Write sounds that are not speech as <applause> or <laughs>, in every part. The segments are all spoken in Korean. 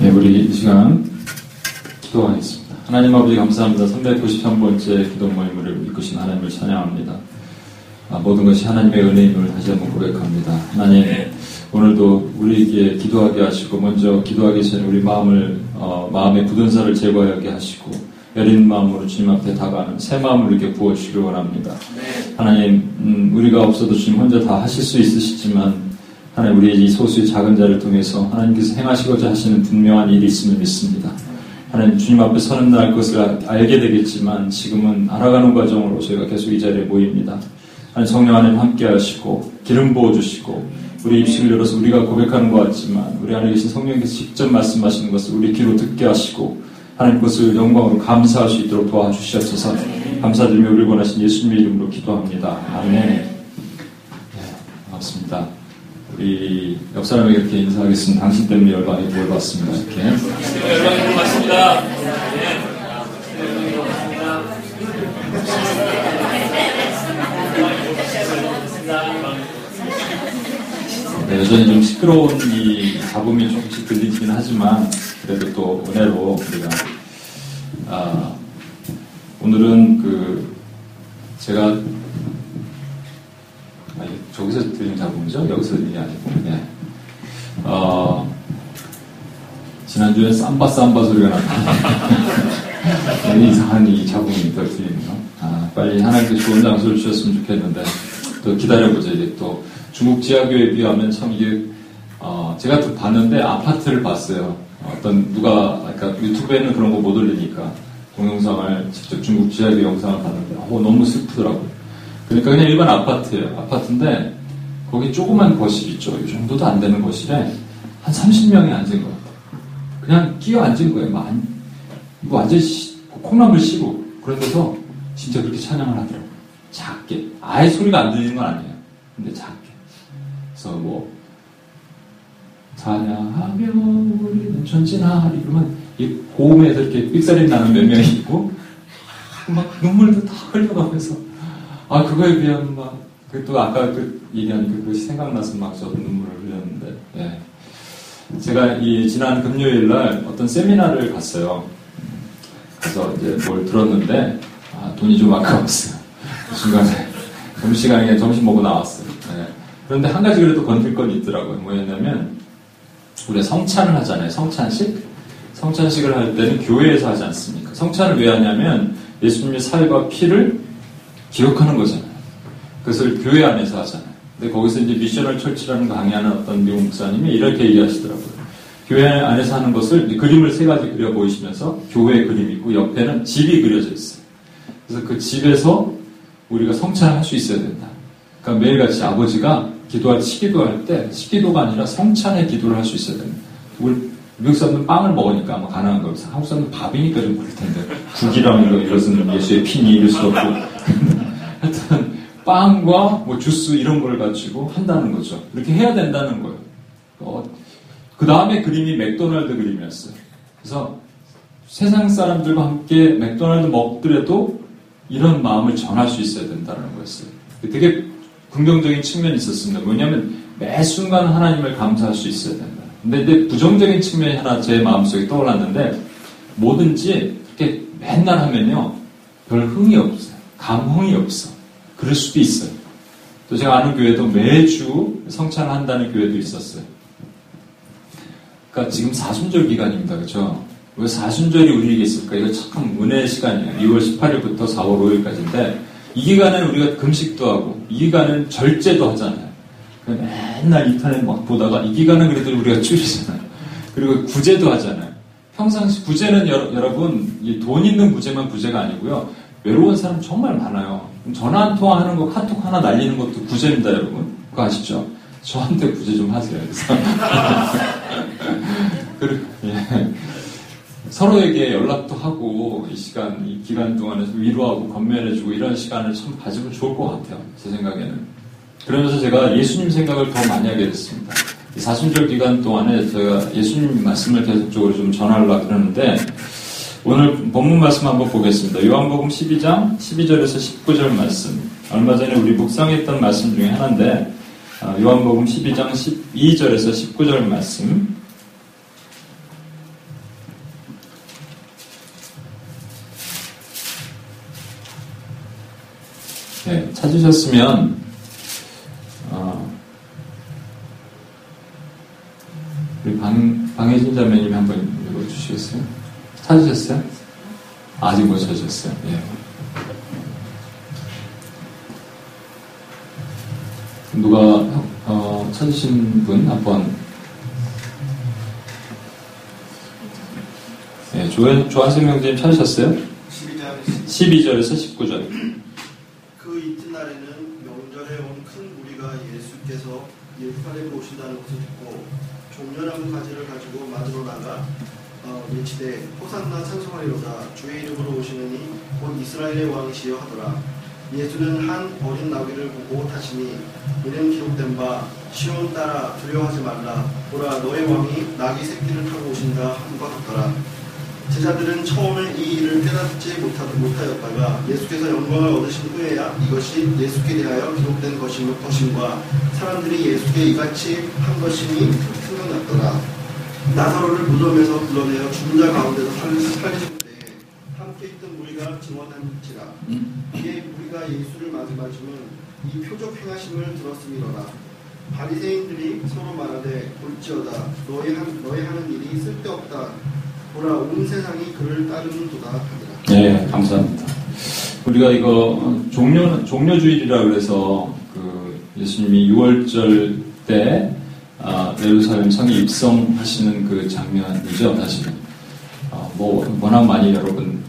네, 기도하겠습니다. 하나님 아버지 감사합니다. 393번째 기도 모임을 이끄신 하나님을 찬양합니다. 아, 모든 것이 하나님의 은혜임을 다시 한번 고백합니다. 하나님, 오늘도 우리에게 기도하게 하시고, 먼저 기도하기 전에 우리 마음을, 어, 마음의 굳은 살을 제거하게 하시고, 여린 마음으로 주님 앞에 다가가는 새 마음을 이렇게 부어주시길 원합니다. 하나님, 음, 우리가 없어도 주님 혼자 다 하실 수 있으시지만, 하나님 우리의 이 소수의 작은 자를 통해서 하나님께서 행하시고자 하시는 분명한 일이 있음을 믿습니다. 하나님 주님 앞에 서는 날 그것을 알게 되겠지만 지금은 알아가는 과정으로 저희가 계속 이 자리에 모입니다. 하나님 성령 하나님 함께 하시고 기름 부어 주시고 우리 입식을 열어서 우리가 고백하는 것 같지만 우리 안에 계신 성령께서 직접 말씀하시는 것을 우리 귀로 듣게 하시고 하나님 그것을 영광으로 감사할 수 있도록 도와주시옵소서 감사드리며 우리 원하신 예수님의 이름으로 기도합니다. 아멘. 네, 반갑습니다. 우리 옆 사람에게 이렇게 인사하겠습니다. 당신 때문에 열방에 구원 받습니다. 이렇게. 열방에 고맙습니다. 네, 여전히 좀 시끄러운 이 잡음이 조금씩 들리긴 하지만 그래도 또 은혜로 우리가 아, 오늘은 그 제가 아니, 저기서 들리는 잡음이죠? 여기서 들리는 게 아니고 네. 어, 지난주에 삼바 삼바 소리가 났다. <laughs> 이상한 이 잡음이 거. 아, 빨리 하나님께 좋은 장소를 주셨으면 좋겠는데 또 기다려보자 이제 또 중국 지하교에 비하면 참 이게 어, 제가 또 봤는데 아파트를 봤어요. 어떤 누가 아까 유튜브에는 그런 거 못 올리니까 동영상을 직접 중국 지하교 영상을 봤는데 어, 너무 슬프더라고요. 그러니까 그냥 일반 아파트예요. 아파트인데 거기 조그만 거실 있죠. 이 정도도 안 되는 거실에 한 30명이 앉은 것 같아요. 그냥 끼어 앉은 거예요. 막 안- 이거 완전 히 콩나물 씌고 그런 데서 진짜 그렇게 찬양을 하더라고요. 작게 아예 소리가 안 들리는 건 아니에요. 근데 작게. 그래서 뭐 찬양하며 우리는 전진하리 이러면 이 고음에서 이렇게 삑사리 나는 몇 명이 있고 막 눈물도 다 흘려가면서 아 그거에 비하면 막또 아까 그 얘기하니까 그것이 생각나서 막 저도 눈물을 흘렸는데 예. 제가 이 지난 금요일 날 어떤 세미나를 갔어요. 그래서 이제 뭘 들었는데 아, 돈이 좀 아까웠어요. 그 순간에 점심시간에 그냥 점심 먹고 나왔어요. 예. 그런데 한 가지 그래도 건들 건 있더라고요. 뭐였냐면 우리가 성찬을 하잖아요. 성찬식. 성찬식을 할 때는 교회에서 하지 않습니까? 성찬을 왜 하냐면 예수님의 살과 피를 기억하는 거잖아요. 그것을 교회 안에서 하잖아요. 근데 거기서 이제 미셔널 철치라는 거 강의하는 어떤 미국 목사님이 이렇게 얘기하시더라고요. 교회 안에서 하는 것을 그림을 세 가지 그려 보이시면서 교회 그림이 있고 옆에는 집이 그려져 있어요. 그래서 그 집에서 우리가 성찬을 할수 있어야 된다. 그러니까 매일같이 아버지가 기도할 식기도할 때 식기도가 아니라 성찬의 기도를 할 수 있어야 됩니다. 우리 미국 사람들은 빵을 먹으니까 아마 가능한 거여서 한국 사람들은 밥이니까 좀 그럴 텐데 국이랑 이거 이것은 예수의 피니 이럴 수도 없고 <laughs> 하여튼 빵과 뭐 주스 이런 걸 가지고 한다는 거죠. 이렇게 해야 된다는 거예요. 어, 그 다음에 그림이 맥도날드 그림이었어요. 그래서 세상 사람들과 함께 맥도날드 먹더라도 이런 마음을 전할 수 있어야 된다는 거였어요. 되게 긍정적인 측면이 있었습니다. 뭐냐면 매 순간 하나님을 감사할 수 있어야 된다. 근데 이제 부정적인 측면이 하나 제 마음속에 떠올랐는데 뭐든지 그렇게 맨날 하면요 별 흥이 없어요. 감흥이 없어. 그럴 수도 있어요. 또 제가 아는 교회도 매주 성찬을 한다는 교회도 있었어요. 그러니까 지금 사순절 기간입니다. 그렇죠? 왜 사순절이 우리에게 있을까? 이거 참 은혜의 시간이에요. 2월 18일부터 4월 5일까지인데 이 기간에는 우리가 금식도 하고 이 기간은 절제도 하잖아요. 맨날 인터넷 막 보다가 이 기간은 그래도 우리가 줄이잖아요. 그리고 구제도 하잖아요. 평상시 구제는 여, 러 분 돈 있는 구제만 구제가 아니고요. 외로운 사람 정말 많아요. 전화 한통 하는 거, 카톡 하나 날리는 것도 구제입니다, 여러분. 그거 아시죠? 저한테 구제 좀 하세요. 그래서. <laughs> 그리고, 예. 서로에게 연락도 하고, 이 시간, 이 기간 동안에 위로하고 건면해주고 이런 시간을 참 가지면 좋을 것 같아요. 제 생각에는. 그러면서 제가 예수님 생각을 더 많이 하게 됐습니다. 사순절 기간 동안에 제가 예수님 말씀을 계속적으로 좀 전하려고 그러는데 오늘 본문 말씀 한번 보겠습니다. 요한복음 12장 12절에서 19절 말씀. 얼마 전에 우리 묵상했던 말씀 중에 하나인데 아, 요한복음 12장 12절에서 19절 말씀. 네, 찾으셨으면 어, 우리 방, 방혜진 자매님 한번 읽어주시겠어요? 찾으셨어요? 아직 못 찾으셨어요. 예. 누가 어, 찾으신 분 한번 예, 조한, 조한생 명제님 찾으셨어요? 12장 12절에서 19절. 그 이튿날에는 명절에 온 큰 무리가 예수께서 예루살렘에 오신다는 것을 듣고 종려나무 가지를 가지고 맞으러 나가 어, 외치되 호산나 찬송하리로다. 주의 이름으로 오시느니 곧 이스라엘의 왕이시여 하더라. 예수는 한 어린 나귀를 보고 타시니 이는 기록된 바 시온 따라 두려워하지 말라. 보라 너의 왕이 나귀 새끼를 타고 오신다 함과 같더라 제자들은 처음에 이 일을 깨닫지 못하, 못하였다가 예수께서 영광을 얻으신 후에야 이것이 예수께 대하여 기록된 것임, 것임과 사람들이 예수께 이같이 한 것임이 생각났더라. 나사로를 무덤에서 불러내어 죽은 자 가운데서 살리신 때에 함께 있던 무리가 증언한지라. 이에 무리가 예수를 맞이맞으면 이 표적 행하심을 들었음이로라. 바리새인들이 서로 말하되 볼지어다 너희, 한, 너희 하는 일이 쓸데없다 보라 온 세상이 그를 따르는도다 하더라. 네, 감사합니다. 우리가 이거 종려 종려주일이라 그래서 그 예수님이 6월절 때 아, 예루살렘 성에 입성하시는 그 장면이죠, 사실은. 아, 뭐 워낙 많이 여러분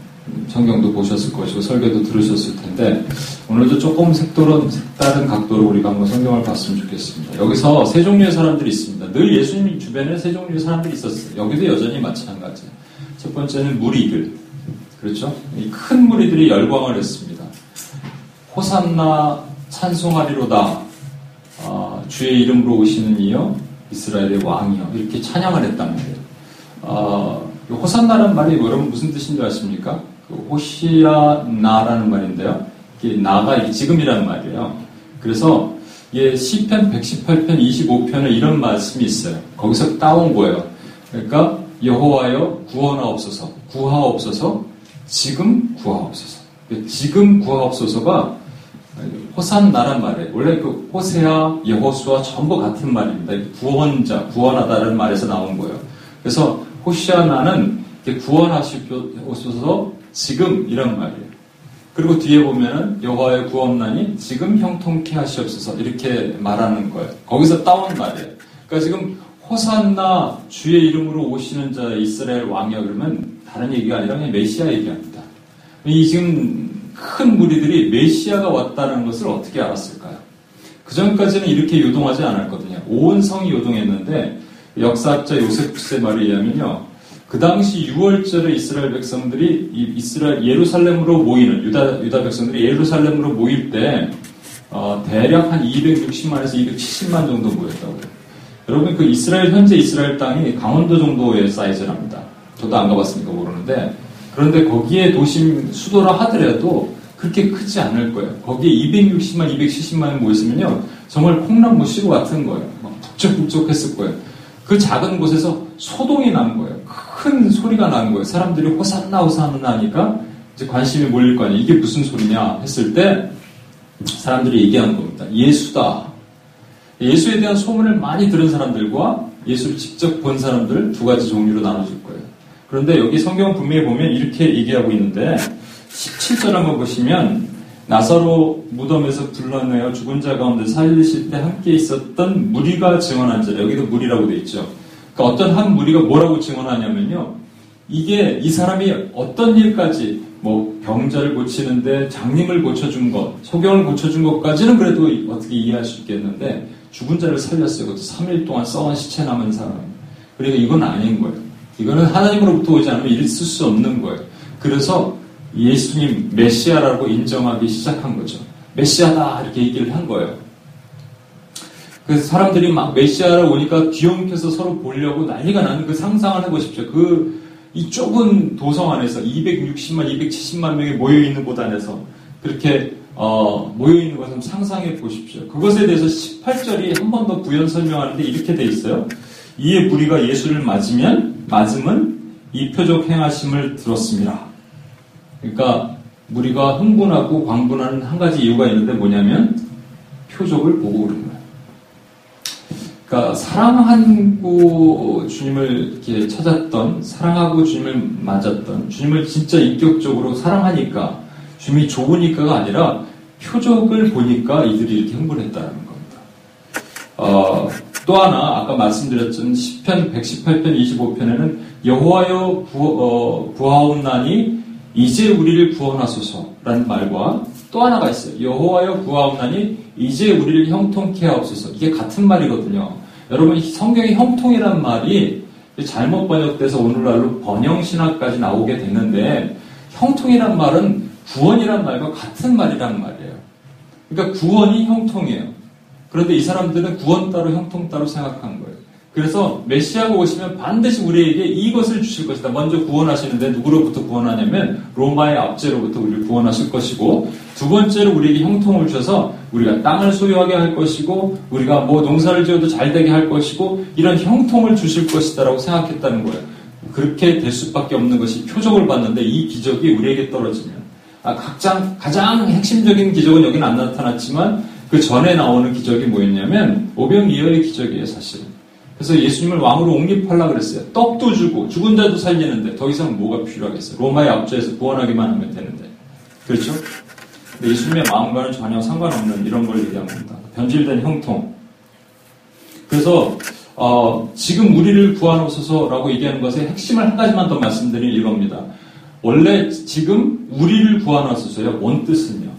성경도 보셨을 것이고 설교도 들으셨을 텐데 오늘도 조금 색도로 색다른 각도로 우리가 한번 성경을 봤으면 좋겠습니다. 여기서 세 종류의 사람들이 있습니다. 늘 예수님 주변에 세 종류의 사람들이 있었어요. 여기도 여전히 마찬가지예요. 첫 번째는 무리들. 그렇죠? 이큰 무리들이 열광을 했습니다. 호산나 찬송하리로다. 어, 주의 이름으로 오시는 이여 이스라엘의 왕이여 이렇게 찬양을 했단 말이에요. 어, 호산나라는 말이 여러분 무슨 뜻인지 아십니까? 그 호시아나라는 말인데요. 이게 나가 지금이라는 말이에요. 그래서 예, 시편 118편, 25편에 이런 말씀이 있어요. 거기서 따온 거예요. 그러니까 여호와여 구원하옵소서, 구하옵소서, 지금 구하옵소서. 지금 구하옵소서가 호산나란 말이에요. 원래 그 호세아, 여호수아 전부 같은 말입니다. 구원자, 구원하다는 말에서 나온 거예요. 그래서 호시아나는 구원하시옵소서 지금 이런 말이에요. 그리고 뒤에 보면은 여호와의 구원난이 지금 형통케 하시옵소서 이렇게 말하는 거예요. 거기서 따온 말이에요. 그러니까 지금 호산나 주의 이름으로 오시는 자 이스라엘 왕이야 그러면 다른 얘기가 아니라 그냥 메시아 얘기합니다. 이 지금 큰 무리들이 메시아가 왔다는 것을 어떻게 알았을까요? 그 전까지는 이렇게 요동하지 않았거든요. 온 성이 요동했는데 역사학자 요세프스의 말에 의하면요. 그 당시 6월절에 이스라엘 백성들이 이스라엘 예루살렘으로 모이는 유다 유다 백성들이 예루살렘으로 모일 때 어, 대략 한 260만에서 270만 정도 모였다고 해요. 여러분 그 이스라엘 현재 이스라엘 땅이 강원도 정도의 사이즈랍니다. 저도 안 가봤으니까 모르는데 그런데 거기에 도심 수도라 하더라도 그렇게 크지 않을 거예요. 거기에 260만, 270만이 모였으면요 정말 콩나무 시루 같은 거예요. 막 북적북적했을 거예요. 그 작은 곳에서 소동이 난 거예요. 큰 소리가 난 거예요. 사람들이 호산나 호산나 하니까 이제 관심이 몰릴 거 아니에요. 이게 무슨 소리냐 했을 때 사람들이 얘기한 겁니다. 예수다. 예수에 대한 소문을 많이 들은 사람들과 예수를 직접 본 사람들 두 가지 종류로 나눠질 거예요. 그런데 여기 성경 분명히 보면 이렇게 얘기하고 있는데 17절 한번 보시면 나사로 무덤에서 불러내어 죽은 자 가운데 살리실 때 함께 있었던 무리가 증언한 자 여기도 무리라고 돼 있죠. 그러니까 어떤 한 무리가 뭐라고 증언하냐면요. 이게 이 사람이 어떤 일까지 뭐 병자를 고치는데 장님을 고쳐준 것, 소경을 고쳐준 것까지는 그래도 어떻게 이해할 수 있겠는데 죽은 자를 살렸어요. 그것도 3일 동안 썩은 시체 남은 사람. 그러니까 이건 아닌 거예요. 이거는 하나님으로부터 오지 않으면 있을 수 없는 거예요. 그래서 예수님 메시아라고 인정하기 시작한 거죠. 메시아다 이렇게 얘기를 한 거예요. 그래서 사람들이 막 메시아를 오니까 뒤엉켜서 서로 보려고 난리가 나는 그 상상을 해보십시오. 그 이 좁은 도성 안에서 260만, 270만 명이 모여있는 곳 안에서 그렇게 어, 모여있는 것을 상상해 보십시오. 그것에 대해서 18절이 한 번 더 부연 설명하는데 이렇게 돼 있어요. 이에 무리가 예수를 맞으면 맞음은 이 표적 행하심을 들었습니다. 그러니까 무리가 흥분하고 광분하는 한 가지 이유가 있는데 뭐냐면 표적을 보고 그런 거예요. 그러니까 사랑하고 주님을 이렇게 찾았던 사랑하고 주님을 맞았던 주님을 진짜 인격적으로 사랑하니까 주님이 좋으니까가 아니라 표적을 보니까 이들이 이렇게 흥분했다는 겁니다. 어, 또 하나 아까 말씀드렸던 10편 118편 25편에는 여호와여 어, 부하옵나니 이제 우리를 구원하소서라는 말과 또 하나가 있어요. 여호와여 구하옵나니 이제 우리를 형통케 하옵소서. 이게 같은 말이거든요. 여러분 성경의 형통이란 말이 잘못 번역돼서 오늘날로 번영신학까지 나오게 됐는데 형통이란 말은 구원이란 말과 같은 말이란 말이에요. 그러니까 구원이 형통이에요. 그런데 이 사람들은 구원 따로 형통 따로 생각한 거예요. 그래서 메시아가 오시면 반드시 우리에게 이것을 주실 것이다. 먼저 구원하시는데 누구로부터 구원하냐면 로마의 압제로부터 우리를 구원하실 것이고 두 번째로 우리에게 형통을 주셔서 우리가 땅을 소유하게 할 것이고 우리가 뭐 농사를 지어도 잘 되게 할 것이고 이런 형통을 주실 것이다라고 생각했다는 거예요. 그렇게 될 수밖에 없는 것이 표적을 봤는데 이 기적이 우리에게 떨어지면 아, 각장 가장 핵심적인 기적은 여기는 안 나타났지만 그 전에 나오는 기적이 뭐였냐면 오병이어의 기적이에요 사실은. 그래서 예수님을 왕으로 옹립하려 그랬어요. 떡도 주고 죽은 자도 살리는데 더 이상 뭐가 필요하겠어요? 로마의 압제에서 구원하기만 하면 되는데. 그렇죠? 근데 예수님의 마음과는 전혀 상관없는 이런 걸 얘기한 겁니다. 변질된 형통. 그래서 어, 지금 우리를 구하옵소서라고 얘기하는 것의 핵심을 한 가지만 더 말씀드리면 이겁니다. 원래 지금 우리를 구하옵소서요. 원 뜻은요.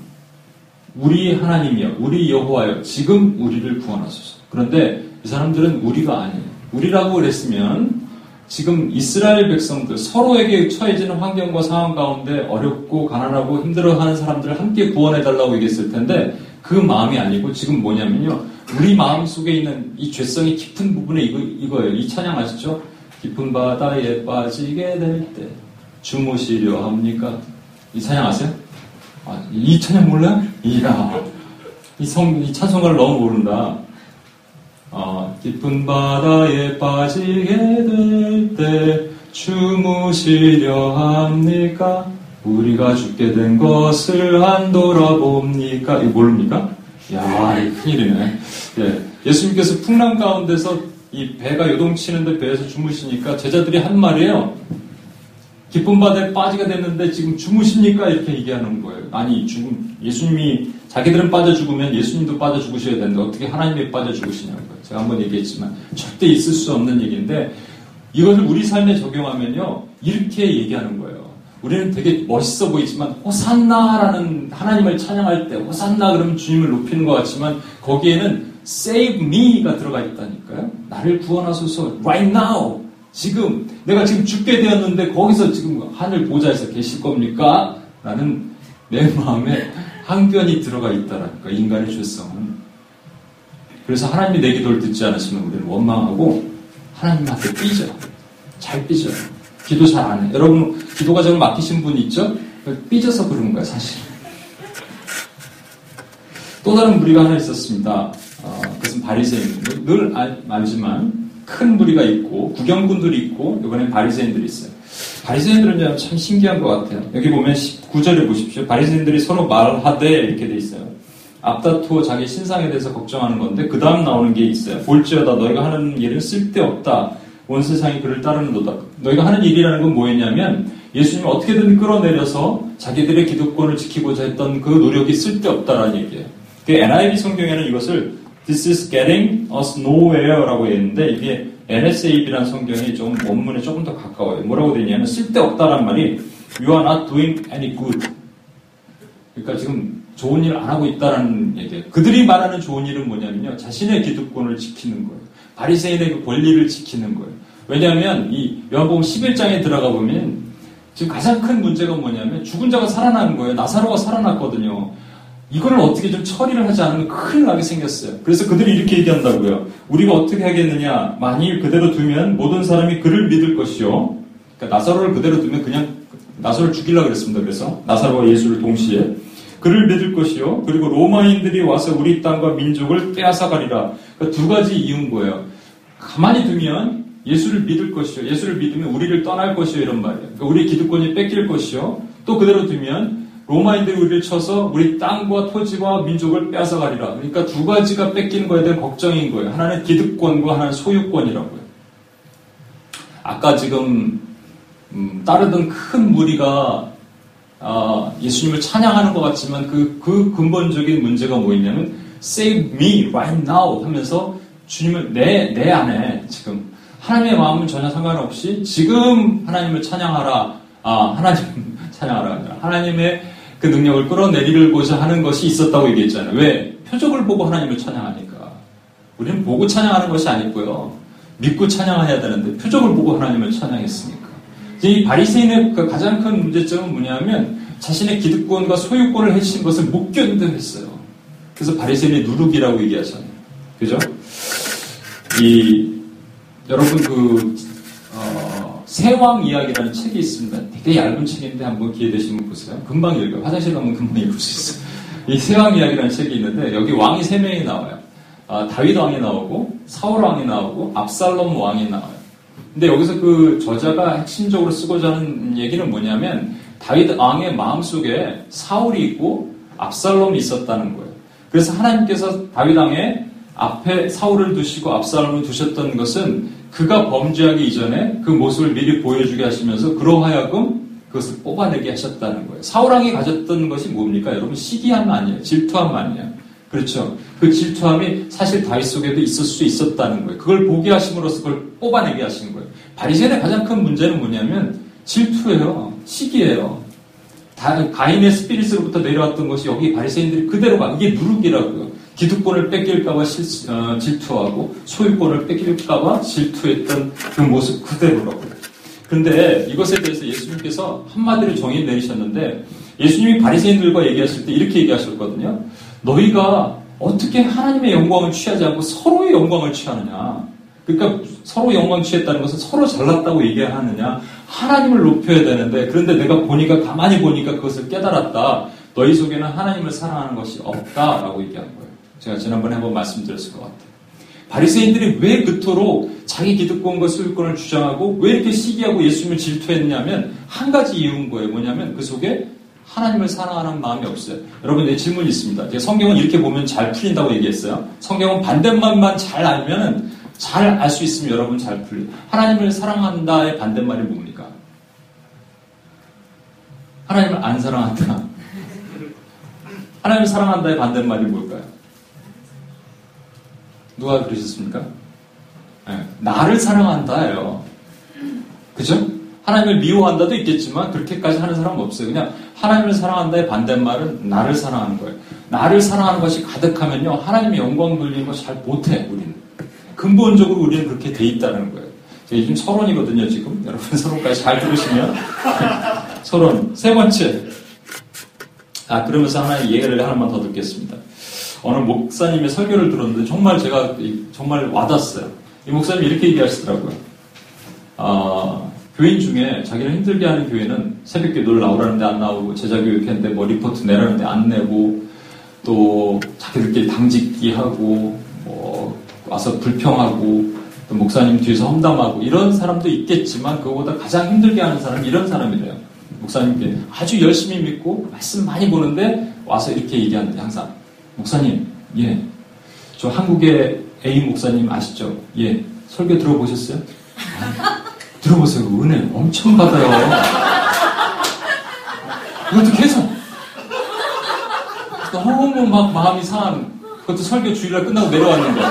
우리 하나님이여, 우리 여호와여, 지금 우리를 구하옵소서. 그런데 이 사람들은 우리가 아니에요. 우리라고 그랬으면 지금 이스라엘 백성들 서로에게 처해지는 환경과 상황 가운데 어렵고 가난하고 힘들어하는 사람들을 함께 구원해달라고 얘기했을 텐데 그 마음이 아니고 지금 뭐냐면요. 우리 마음 속에 있는 이 죄성이 깊은 부분에 이거, 이거예요. 이 찬양 아시죠? 깊은 바다에 빠지게 될 때 주무시려 합니까? 이 찬양 아세요? 아, 이 찬양 몰라요? 이야. 이 성, 이 찬송가를 너무 모른다. 어, 깊은 바다에 빠지게 될 때 주무시려 합니까? 우리가 죽게 된 것을 안 돌아봅니까? 이거 모릅니까? 야, 이 큰일이네. 예, 예수님께서 풍랑 가운데서 이 배가 요동치는데 배에서 주무시니까 제자들이 한 말이에요. 깊은 바다에 빠지게 됐는데 지금 주무십니까? 이렇게 얘기하는 거예요. 아니, 죽음, 예수님이 자기들은 빠져 죽으면 예수님도 빠져 죽으셔야 되는데 어떻게 하나님이 빠져 죽으시냐고요. 제가 한번 얘기했지만 절대 있을 수 없는 얘기인데 이것을 우리 삶에 적용하면요. 이렇게 얘기하는 거예요. 우리는 되게 멋있어 보이지만 호산나라는 하나님을 찬양할 때 호산나 그러면 주님을 높이는 것 같지만 거기에는 save me가 들어가 있다니까요. 나를 구원하소서 right now 지금 내가 지금 죽게 되었는데 거기서 지금 하늘 보좌에서 계실 겁니까? 라는 내 마음에 항변이 들어가 있다라니까 인간의 죄성은. 그래서 하나님이 내 기도를 듣지 않으시면 우리는 원망하고 하나님 앞에 삐져 잘 삐져요. 기도 잘 안 해 여러분 기도가 잘 막히신 분 있죠? 삐져서 그런 거야 사실. 또 다른 무리가 하나 있었습니다. 어, 그것은 바리새인들. 늘 알, 알지만 큰 무리가 있고 구경꾼들이 있고 이번엔 바리새인들이 있어요 바리새인들은 참 신기한 것 같아요. 여기 보면 19절에 보십시오. 바리새인들이 서로 말하되 이렇게 돼 있어요. 앞다투어 자기 신상에 대해서 걱정하는 건데 그 다음 나오는 게 있어요. 볼지어다 너희가 하는 일은 쓸데없다. 온 세상이 그를 따르는도다. 너희가 하는 일이라는 건 뭐였냐면 예수님을 어떻게든 끌어내려서 자기들의 기득권을 지키고자 했던 그 노력이 쓸데없다라는 얘기예요. 그 NIV 성경에는 이것을 This is getting us nowhere라고 했는데 이게 NSAB라는 성경이 좀 원문에 조금 더 가까워요. 뭐라고 되냐면 쓸데없다란 말이 You are not doing any good. 그러니까 지금 좋은 일을 안 하고 있다라는 얘기예요. 그들이 말하는 좋은 일은 뭐냐면요. 자신의 기득권을 지키는 거예요. 바리새인의 그 권리를 지키는 거예요. 왜냐하면 이 요한복음 11장에 들어가 보면 지금 가장 큰 문제가 뭐냐면 죽은 자가 살아난 거예요. 나사로가 살아났거든요. 이거를 어떻게 좀 처리를 하지 않으면 큰일 나게 생겼어요. 그래서 그들이 이렇게 얘기한다고요. 우리가 어떻게 하겠느냐? 만일 그대로 두면 모든 사람이 그를 믿을 것이요. 그러니까 나사로를 그대로 두면 그냥 나사로를 죽이려고 그랬습니다. 그래서 나사로와 예수를 동시에 그를 믿을 것이요. 그리고 로마인들이 와서 우리 땅과 민족을 빼앗아 가리라. 그러니까 두 가지 이유인 거예요. 가만히 두면 예수를 믿을 것이요. 예수를 믿으면 우리를 떠날 것이요. 이런 말이에요. 그러니까 우리 기득권이 뺏길 것이요. 또 그대로 두면 로마인들이 우리를 쳐서 우리 땅과 토지와 민족을 빼앗아가리라. 그러니까 두 가지가 뺏기는 거에 대한 걱정인 거예요. 하나는 기득권과 하나는 소유권이라고요. 아까 지금 음, 따르던 큰 무리가 아, 예수님을 찬양하는 것 같지만 그, 그 근본적인 문제가 뭐였냐면 Save me right now 하면서 주님을 내, 내 안에 지금 하나님의 마음은 전혀 상관없이 지금 하나님을 찬양하라 아, 하나님 <laughs> 찬양하라 하나님의 그 능력을 끌어내리고자 하는 것이 있었다고 얘기했잖아요. 왜? 표적을 보고 하나님을 찬양하니까. 우리는 보고 찬양하는 것이 아니고요. 믿고 찬양해야 되는데 표적을 보고 하나님을 찬양했으니까. 이 바리새인의 그 가장 큰 문제점은 뭐냐면 자신의 기득권과 소유권을 해친 것을 못 견뎌했어요. 그래서 바리새인의 누룩이라고 얘기하잖아요. 그죠? 이 여러분 그 어, 세왕 이야기라는 책이 있습니다. 되게 얇은 책인데 한번 기회 되시면 보세요. 금방 읽어요. 화장실 가면 금방 읽을 수 있어요. <laughs> 이 세왕 이야기라는 책이 있는데 여기 왕이 세 명이 나와요. 아, 다윗 왕이 나오고 사울 왕이 나오고 압살롬 왕이 나와요. 근데 여기서 그 저자가 핵심적으로 쓰고자 하는 얘기는 뭐냐면 다윗 왕의 마음속에 사울이 있고 압살롬이 있었다는 거예요. 그래서 하나님께서 다윗 왕의 앞에 사울을 두시고 압살롬을 두셨던 것은 그가 범죄하기 이전에 그 모습을 미리 보여주게 하시면서 그러하여금 그것을 뽑아내게 하셨다는 거예요. 사울 왕이 가졌던 것이 뭡니까? 여러분 시기함 아니에요. 질투함 아니에요. 그렇죠. 그 질투함이 사실 다윗 속에도 있을 수 있었다는 거예요. 그걸 보게 하심으로써 그걸 뽑아내게 하신 거예요. 바리새인의 가장 큰 문제는 뭐냐면 질투예요. 시기예요. 다, 가인의 스피릿으로부터 내려왔던 것이 여기 바리새인들이 그대로 가. 이게 누룩이라고요. 기득권을 뺏길까봐 실, 어, 질투하고 소유권을 뺏길까봐 질투했던 그 모습 그대로라고요. 그런데 이것에 대해서 예수님께서 한마디로 정의 내리셨는데 예수님이 바리새인들과 얘기하실 때 이렇게 얘기하셨거든요. 너희가 어떻게 하나님의 영광을 취하지 않고 서로의 영광을 취하느냐? 그러니까 서로 영광 취했다는 것은 서로 잘났다고 얘기하느냐? 하나님을 높여야 되는데 그런데 내가 보니까 가만히 보니까 그것을 깨달았다. 너희 속에는 하나님을 사랑하는 것이 없다라고 얘기한 거예요. 제가 지난번에 한번 말씀드렸을 것 같아요. 바리새인들이 왜 그토록 자기 기득권과 소유권을 주장하고 왜 이렇게 시기하고 예수님을 질투했냐면 한 가지 이유인 거예요. 뭐냐면 그 속에 하나님을 사랑하는 마음이 없어요. 여러분, 내 질문이 있습니다. 성경은 이렇게 보면 잘 풀린다고 얘기했어요. 성경은 반대말만 잘 알면은 잘 알 수 있으면 여러분 잘 풀려. 하나님을 사랑한다의 반대말이 뭡니까? 하나님을 안 사랑한다. 하나님을 사랑한다의 반대말이 뭘까요? 누가 그러셨습니까? 네, 나를 사랑한다예요. 그죠? 하나님을 미워한다도 있겠지만 그렇게까지 하는 사람은 없어요. 그냥 하나님을 사랑한다의 반대말은 나를 사랑하는 거예요. 나를 사랑하는 것이 가득하면요. 하나님의 영광 돌리는 거 잘 못해, 우리는. 근본적으로 우리는 그렇게 돼 있다는 거예요. 요즘 서론이거든요, 지금. 여러분 서론까지 잘 들으시면. <laughs> 서론. 세 번째. 아, 그러면서 하나의 예를 하나만 더 듣겠습니다. 어느 목사님의 설교를 들었는데 정말 제가 정말 와닿았어요. 이 목사님이 이렇게 얘기하시더라고요. 아, 교인 중에 자기를 힘들게 하는 교회는 새벽 기도를 나오라는데 안 나오고 제자교육 했는데 뭐 리포트 내라는데 안 내고 또 자기들끼리 당직기 하고 뭐 와서 불평하고 또 목사님 뒤에서 험담하고 이런 사람도 있겠지만 그거보다 가장 힘들게 하는 사람이 이런 사람이래요. 목사님께 아주 열심히 믿고 말씀 많이 보는데 와서 이렇게 얘기하는데 항상 목사님 예 저 한국의 A 목사님 아시죠? 예 설교 들어보셨어요? 들어보세요. 은혜 엄청 받아요. 이것도 계속. 너무 막 마음이 상한, 그것도 설교 주일날 끝나고 내려왔는데.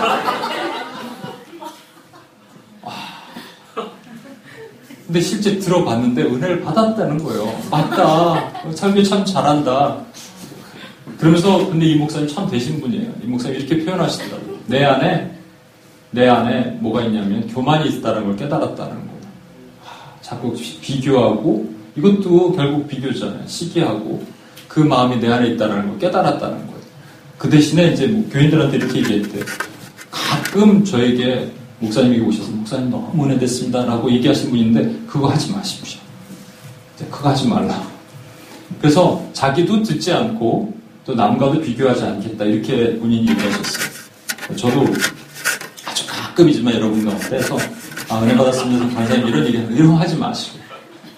근데 실제 들어봤는데 은혜를 받았다는 거예요. 맞다. 설교 참 잘한다. 그러면서 근데 이 목사님 참 되신 분이에요. 이 목사님 이렇게 표현하시더라고요. 내 안에 내 안에 뭐가 있냐면 교만이 있다는 걸 깨달았다는 거예요. 자꾸 비교하고 이것도 결국 비교잖아요. 시기하고 그 마음이 내 안에 있다는 걸 깨달았다는 거예요. 그 대신에 이제 뭐 교인들한테 이렇게 얘기했대. 가끔 저에게 목사님이 오셔서 목사님 너무 은혜됐습니다라고 얘기하신 분인데 그거 하지 마십시오. 그거 하지 말라. 그래서 자기도 듣지 않고 또 남과도 비교하지 않겠다 이렇게 본인이 얘기하셨어요. 저도 아주 가끔이지만 여러분 가운데서 아, 은혜 받았습니다. 감사합니다. 이런 얘기 이런 거 하지 마시고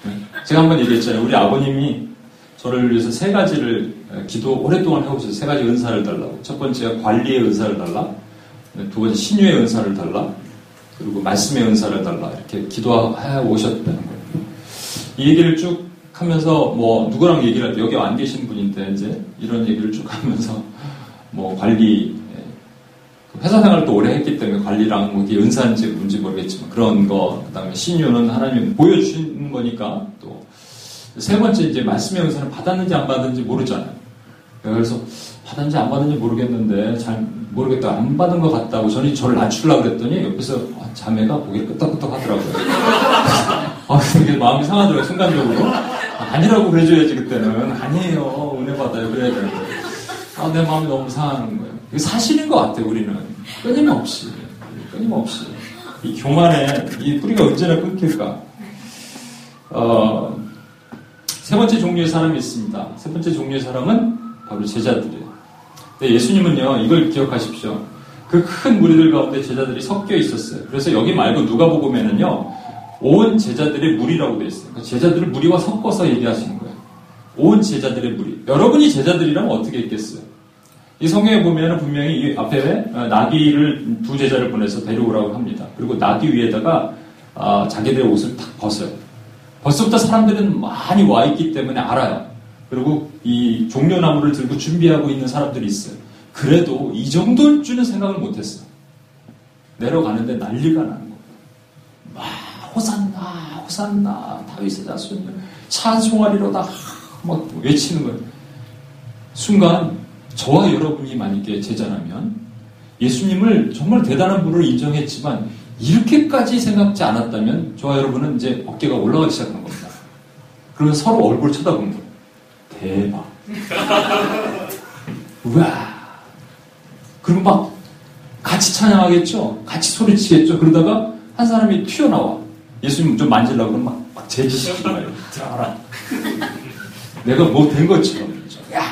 네. 제가 한번 얘기했잖아요. 우리 아버님이 저를 위해서 세 가지를 기도 오랫동안 해오셨어요. 세 가지 은사를 달라고. 첫 번째가 관리의 은사를 달라. 네, 두 번째 신유의 은사를 달라. 그리고 말씀의 은사를 달라. 이렇게 기도해 오셨다는 거예요. 이 얘기를 쭉 하면서 뭐 누구랑 얘기를 할 때 여기 안 계신 분인데 이제 이런 얘기를 쭉 하면서 뭐 관리 예, 그 회사 생활도 오래 했기 때문에 관리랑 뭐 이게 은사인지 뭔지 모르겠지만 그런 거 그다음에 신유는 하나님 보여주는 거니까 또 세 번째 이제 말씀의 은사를 받았는지 안 받았는지 모르잖아요. 그래서 받았는지 안 받았는지 모르겠는데 잘 모르겠다 안 받은 것 같다고 저는 저를 낮추려고 그랬더니 옆에서 아, 자매가 고개를 끄덕끄덕 하더라고요. <laughs> 아, 이게 마음이 상하더라고요 순간적으로. 아니라고 그래줘야지 그때는. 아니에요. 은혜 받아요. 그래야 되는데 아, 내 마음이 너무 상하는 거예요. 이게 사실인 것 같아요 우리는. 끊임없이. 끊임없이. 이 교만에 이 뿌리가 언제나 끊길까? 어, 세 번째 종류의 사람이 있습니다. 세 번째 종류의 사람은 바로 제자들이에요. 근데 예수님은요 이걸 기억하십시오. 그 큰 무리들 가운데 제자들이 섞여 있었어요. 그래서 여기 말고 누가 보고면은요 온 제자들의 무리라고 되어 있어요. 그러니까 제자들을 무리와 섞어서 얘기하시는 거예요. 온 제자들의 무리. 여러분이 제자들이라면 어떻게 있겠어요? 이 성경에 보면 분명히 이 앞에 나귀를 두 제자를 보내서 데려오라고 합니다. 그리고 나귀 위에다가 아, 자기들의 옷을 탁 벗어요. 벌써부터 사람들은 많이 와 있기 때문에 알아요. 그리고 이 종려나무를 들고 준비하고 있는 사람들이 있어요. 그래도 이 정도일 줄은 생각을 못했어요. 내려가는데 난리가 거예요. 호산나 다윗의 자손이 찬송하리로다 막 외치는 거예요. 순간 저와 여러분이 만약에 제자라면 예수님을 정말 대단한 분으로 인정했지만 이렇게까지 생각지 않았다면 저와 여러분은 이제 어깨가 올라가기 시작한 겁니다. 그러면 서로 얼굴 쳐다보는 거예요. 대박. <laughs> 우와. 그리고 막 같이 찬양하겠죠? 같이 소리치겠죠? 그러다가 한 사람이 튀어나와. 예수님 좀 만질라고 그러면 막, 막 제지시키고 말이에요. 들어가라. 내가 뭐 된 것처럼. 야!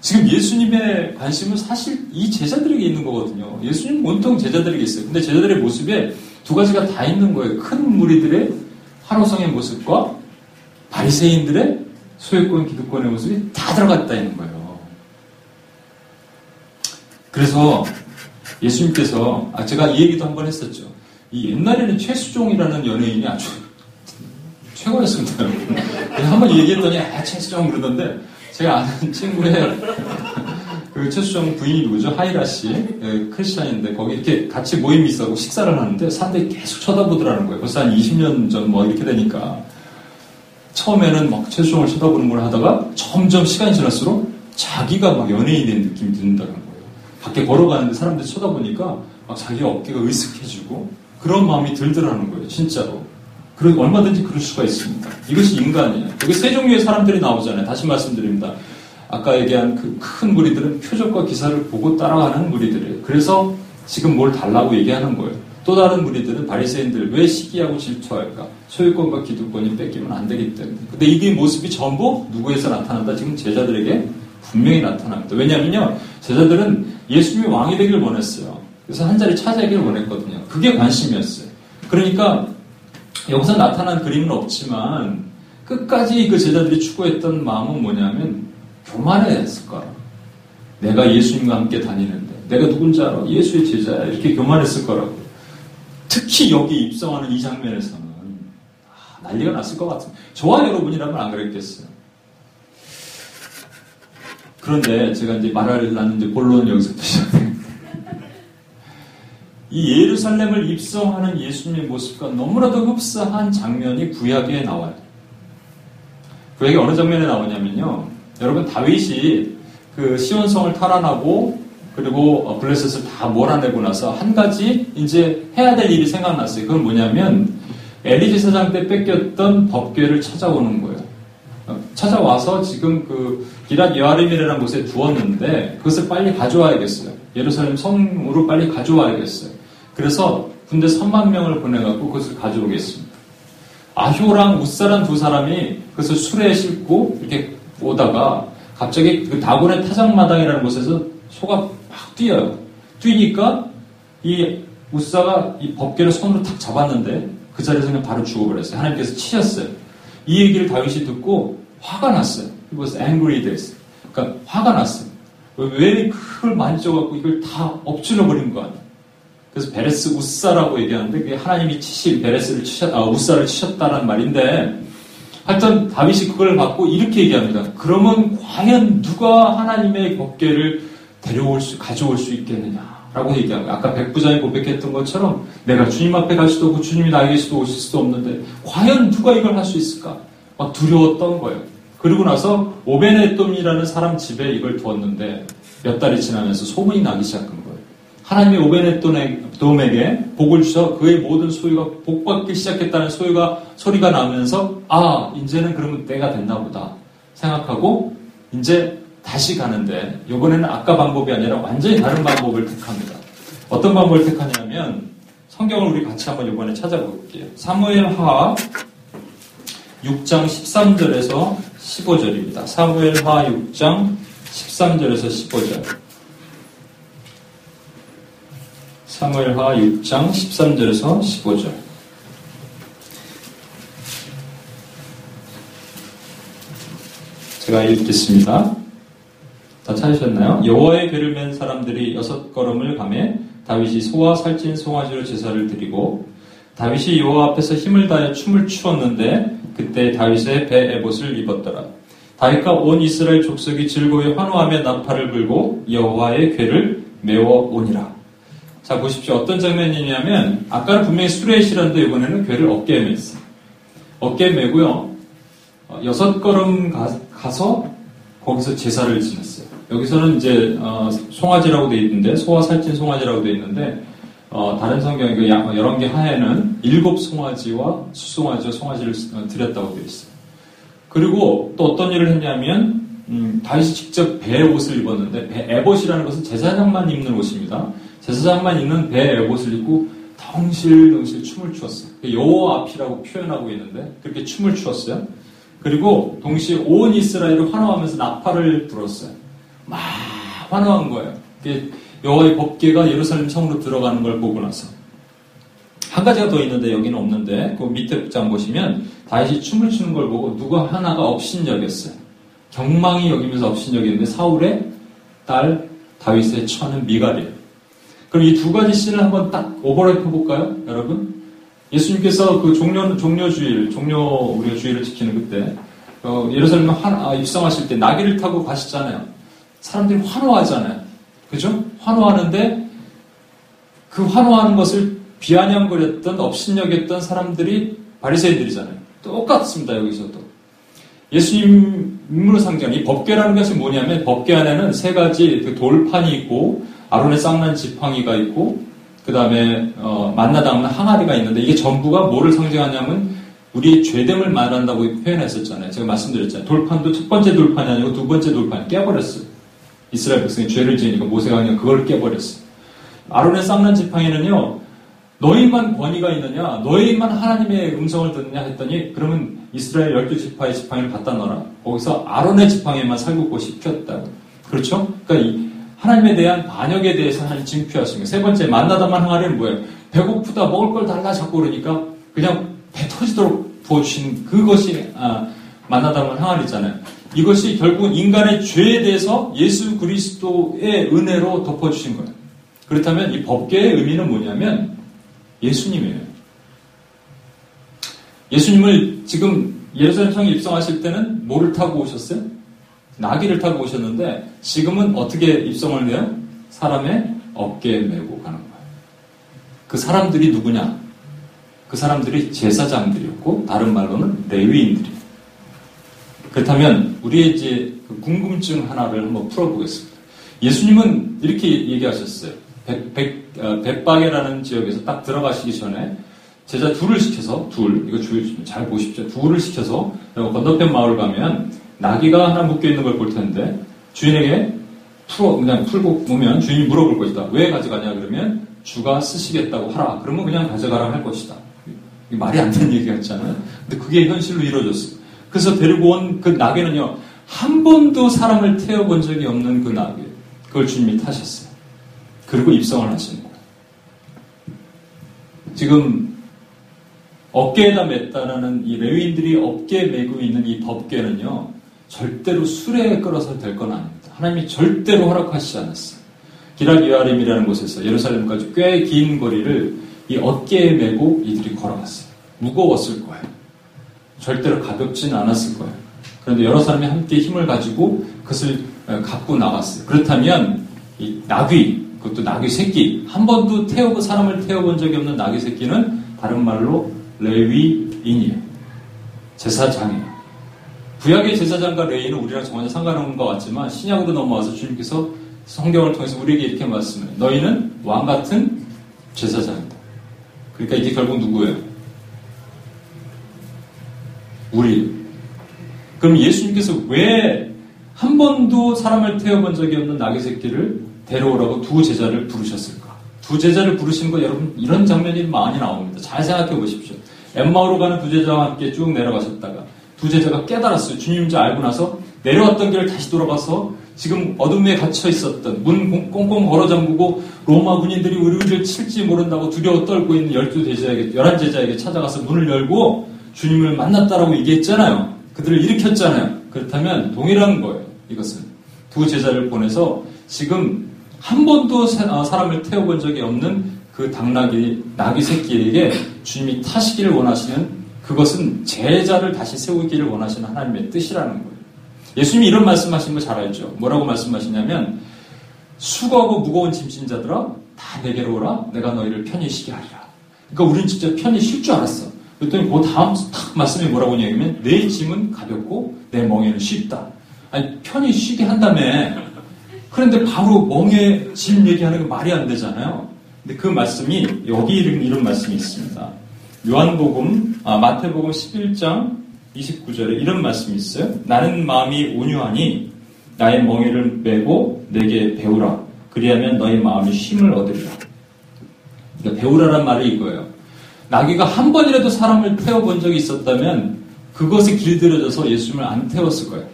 지금 예수님의 관심은 사실 이 제자들에게 있는 거거든요. 예수님 온통 제자들에게 있어요. 근데 제자들의 모습에 두 가지가 다 있는 거예요. 큰 무리들의 환호성의 모습과 바리새인들의 소유권 기득권의 모습이 다 들어갔다 있는 거예요. 그래서 예수님께서 아 제가 이 얘기도 한 번 했었죠. 이 옛날에는 최수종이라는 연예인이 아주 최고였습니다. 한번 얘기했더니 아 최수종 그러던데 제가 아는 친구의 그 최수종 부인이 누구죠? 하이라 씨, 예, 크리스찬인데 거기 이렇게 같이 모임이 있어고 식사를 하는데 사람들이 계속 쳐다보더라는 거예요. 벌써 한 20년 전 뭐 이렇게 되니까 처음에는 막 최수종을 쳐다보는 걸 하다가 점점 시간이 지날수록 자기가 막 연예인이 된 느낌이 든다는 거예요. 밖에 걸어가는데 사람들이 쳐다보니까 막 자기 어깨가 으쓱해지고 그런 마음이 들더라는 거예요, 진짜로. 그런 얼마든지 그럴 수가 있습니다. 이것이 인간이에요. 여기 세 종류의 사람들이 나오잖아요. 다시 말씀드립니다. 아까 얘기한 그 큰 무리들은 표적과 기사를 보고 따라가는 무리들이에요. 그래서 지금 뭘 달라고 얘기하는 거예요. 또 다른 무리들은 바리새인들 왜 시기하고 질투할까? 소유권과 기득권이 뺏기면 안 되기 때문에. 근데 이게 모습이 전부 누구에서 나타난다? 지금 제자들에게 분명히 나타납니다. 왜냐하면요, 제자들은 예수님이 왕이 되길 원했어요. 그래서 한 자리 차지하기를 원했거든요. 그게 관심이었어요. 그러니까 여기서 나타난 그림은 없지만 끝까지 그 제자들이 추구했던 마음은 뭐냐면 교만했을 거라. 내가 예수님과 함께 다니는데 내가 누군지 알아? 예수의 제자야. 이렇게 교만했을 거라고. 특히 여기 입성하는 이 장면에서는 아, 난리가 났을 것 같습니다. 저와 여러분이라면 안 그랬겠어요. 그런데 제가 이제 말하려는 이제 본론은 여기서부터 시작됩니다. 이 예루살렘을 입성하는 예수님의 모습과 너무나도 흡사한 장면이 구약에 나와요. 구약이 어느 장면에 나오냐면요. 여러분 다윗이 그 시온성을 탈환하고 그리고 블레셋을 다 몰아내고 나서 한 가지 이제 해야 될 일이 생각났어요. 그건 뭐냐면 엘리제 사장 때 뺏겼던 법궤를 찾아오는 거예요. 어, 찾아와서 지금 그 기랏 여아림이라는 곳에 두었는데 그것을 빨리 가져와야겠어요. 예루살렘 성으로 빨리 가져와야겠어요. 그래서 군대 3만 명을 보내갖고 그것을 가져오겠습니다. 아효랑 우사란 두 사람이 그것을 술에 싣고 이렇게 오다가 갑자기 그 다곤의 타작마당이라는 곳에서 소가 막 뛰어요. 뛰니까 이 우사가 이 법계를 손으로 탁 잡았는데 그 자리에서 그냥 바로 죽어버렸어요. 하나님께서 치셨어요. 이 얘기를 다윗이 듣고 화가 났어요. He was angry this. 그러니까 화가 났어요. 왜 그걸 만져갖고 이걸 다 엎질러 버린 거 아니야. 그래서 베레스 우사라고 얘기하는데 그게 하나님이 치신 베레스를 치셨, 아, 우사를 치셨다는 말인데 하여튼 다윗이 그걸 받고 이렇게 얘기합니다. 그러면 과연 누가 하나님의 법계를 데려올 수, 가져올 수 있겠느냐? 라고 얘기하고 아까 백부장이 고백했던 것처럼 내가 주님 앞에 갈 수도 없고 주님이 나에게서도 오실 수도 없는데 과연 누가 이걸 할 수 있을까? 막 두려웠던 거예요. 그리고 나서 오베네돔이라는 사람 집에 이걸 두었는데 몇 달이 지나면서 소문이 나기 시작한 거예요. 하나님이 오베네돔에 게 복을 주셔 그의 모든 소유가 복받기 시작했다는 소유가 소리가 나면서 아 이제는 그러면 때가 됐나 보다 생각하고 이제 다시 가는데 이번에는 아까 방법이 아니라 완전히 다른 방법을 택합니다. 어떤 방법을 택하냐면 성경을 우리 같이 한번 이번에 찾아볼게요. 사무엘 하 6장 13절에서 15절입니다. 사무엘 하 6장 13절에서 15절. 사무엘하 6장 13절에서 15절. 제가 읽겠습니다. 다 찾으셨나요? 여호와의 괴를 맨 사람들이 여섯 걸음을 가매 다윗이 소와 살찐 송아지로 제사를 드리고 다윗이 여호와 앞에서 힘을 다해 춤을 추었는데 그때 다윗의 배 에봇을 입었더라. 다윗과 온 이스라엘 족속이 즐거이 환호하며 나팔을 불고 여호와의 괴를 메워 오니라. 자 보십시오. 어떤 장면이냐면 아까는 분명히 수레에 실었는데 이번에는 괴를 어깨에 맸어. 어깨에 메고요. 어, 여섯 걸음 가, 서 거기서 제사를 지냈어요. 여기서는 이제 어, 송아지라고 돼 있는데 소와 살찐 송아지라고 돼 있는데 어, 다른 성경 그 여러 개 하에는 일곱 송아지와 수송아지와 송아지를 어, 드렸다고 되어 있어요. 그리고 또 어떤 일을 했냐면 음, 다윗이 직접 배 옷을 입었는데 배 에봇이라는 것은 제사장만 입는 옷입니다. 제사장만 입는 배 에봇을 입고 덩실덩실 춤을 추었어요. 여호와 앞이라고 표현하고 있는데 그렇게 춤을 추었어요. 그리고 동시에 온 이스라엘을 환호하면서 나팔을 불었어요. 막 환호한 거예요. 여호와의 법궤가 예루살렘 성으로 들어가는 걸 보고 나서 한 가지가 더 있는데 여기는 없는데 그 밑에 장 보시면 다윗이 춤을 추는 걸 보고 누가 하나가 업신여겼어요. 경망이 여기면서 업신여겼는데 사울의 딸 다윗의 처는 미갈이에요. 그럼 이 두 가지 씬을 한번 딱 오버랩 해 볼까요, 여러분? 예수님께서 그 종료 종료 주일, 종료 우리가 주일을 지키는 그때 어, 예루살렘 아, 입성하실 때 나귀를 타고 가시잖아요. 사람들이 환호하잖아요. 그죠? 환호하는데 그 환호하는 것을 비아냥거렸던 업신여겼던 사람들이 바리새인들이잖아요. 똑같습니다. 여기서도. 예수님 인물을 상징하는 이 법궤라는 것이 뭐냐면 법궤 안에는 세 가지 그 돌판이 있고 아론의 쌍난 지팡이가 있고 그 다음에 어, 만나 닿는 항아리가 있는데 이게 전부가 뭐를 상징하냐면 우리의 죄됨을 말한다고 표현했었잖아요. 제가 말씀드렸잖아요. 돌판도 첫 번째 돌판이 아니고 두 번째 돌판이 깨버렸어요. 이스라엘 백성이 죄를 지으니까 모세가 그냥 그걸 깨버렸어요. 아론의 쌍난 지팡이는요, 너희만 권위가 있느냐, 너희만 하나님의 음성을 듣느냐 했더니, 그러면 이스라엘 열두 지파의 지팡이를 갖다 놔라. 거기서 아론의 지팡이만 살구고 씹혔다. 그렇죠? 그러니까 하나님에 대한 반역에 대해서 하나님 징표하십니다. 세 번째, 만나다만 항아리는 뭐예요? 배고프다, 먹을 걸 달라 자꾸 그러니까, 그냥 배 터지도록 부어주신 그것이, 아, 만나다만 항아리잖아요. 이것이 결국 인간의 죄에 대해서 예수 그리스도의 은혜로 덮어주신 거예요. 그렇다면 이 법계의 의미는 뭐냐면 예수님이에요. 예수님을 지금 예루살렘 성에 입성하실 때는 뭐를 타고 오셨어요? 나귀를 타고 오셨는데 지금은 어떻게 입성을 해요? 사람의 어깨에 메고 가는 거예요. 그 사람들이 누구냐? 그 사람들이 제사장들이었고 다른 말로는 레위인들이에요. 그렇다면 우리의 이제 그 궁금증 하나를 한번 풀어보겠습니다. 예수님은 이렇게 얘기하셨어요. 백, 백, 어, 백박이라는 지역에서 딱 들어가시기 전에 제자 둘을 시켜서 둘 이거 줄잘 보십시오. 둘을 시켜서 건너편 마을 가면 나귀가 하나 묶여 있는 걸 볼 텐데 주인에게 풀어 그냥 풀고 오면 주인이 물어볼 것이다. 왜 가져가냐 그러면 주가 쓰시겠다고 하라. 그러면 그냥 가져가라 할 것이다. 말이 안 되는 얘기 같잖아요. 근데 그게 현실로 이루어졌어요. 그래서 데리고 온 그 나귀는요 한 번도 사람을 태워본 적이 없는 그 나귀 그걸 주님이 타셨어요. 그리고 입성을 하시는 거예요. 지금 어깨에다 맸다라는 이 레위인들이 어깨에 메고 있는 이 법궤는요, 절대로 술에 끌어서 될 건 아닙니다. 하나님이 절대로 허락하시지 않았어요. 기락 유아림이라는 곳에서 예루살렘까지 꽤 긴 거리를 이 어깨에 메고 이들이 걸어갔어요. 무거웠을 거예요. 절대로 가볍진 않았을 거예요. 그런데 여러 사람이 함께 힘을 가지고 그것을 갖고 나갔어요. 그렇다면 이 나귀, 그것도 나귀 새끼, 한 번도 태워본 사람을 태워본 적이 없는 나귀 새끼는 다른 말로 레위인이에요. 제사장이에요. 구약의 제사장과 레위는 우리랑 전혀 상관없는 것 같지만 신약으로 넘어와서 주님께서 성경을 통해서 우리에게 이렇게 말씀해요. 너희는 왕 같은 제사장이다. 그러니까 이게 결국 누구예요? 우리. 그럼 예수님께서 왜 한 번도 사람을 태워본 적이 없는 나귀 새끼를 데려오라고 두 제자를 부르셨을까? 두 제자를 부르신 거 여러분 이런 장면이 많이 나옵니다. 잘 생각해 보십시오. 엠마오로 가는 두 제자와 함께 쭉 내려가셨다가 두 제자가 깨달았어요. 주님인 줄 알고 나서 내려왔던 길을 다시 돌아가서 지금 어둠에 갇혀 있었던 문 꽁꽁 걸어 잠그고 로마 군인들이 우리를 칠지 모른다고 두려워 떨고 있는 열두 제자에게 열한 제자에게 찾아가서 문을 열고 주님을 만났다라고 얘기했잖아요. 그들을 일으켰잖아요. 그렇다면 동일한 거예요. 이것은 두 제자를 보내서 지금 한 번도 어, 사람을 태워본 적이 없는 그 당나귀 나귀 새끼에게 주님이 타시기를 원하시는 그것은 제자를 다시 세우기를 원하시는 하나님의 뜻이라는 거예요. 예수님이 이런 말씀하신 거 잘 알죠. 뭐라고 말씀하시냐면 수고하고 무거운 짐진 자들아 다 내게로 오라 내가 너희를 편히 쉬게 하리라. 그러니까 우리는 진짜 편히 쉴 줄 알았어. 그랬더니 그 다음 딱 말씀이 뭐라고 하냐면 내 짐은 가볍고 내 멍에는 쉽다. 아니 편히 쉬게 한다며. 그런데 바로 멍에 짐 얘기하는 거 말이 안 되잖아요. 근데 그 말씀이 여기 이런, 이런 말씀이 있습니다. 요한복음, 아, 마태복음 11장 29절에 이런 말씀이 있어요. 나는 마음이 온유하니 나의 멍에를 메고 내게 배우라. 그리하면 너의 마음이 쉼을 얻으리라. 그러니까 배우라란 말이 이거예요. 나귀가 한 번이라도 사람을 태워본 적이 있었다면 그것에 길들여져서 예수님을 안 태웠을 거예요.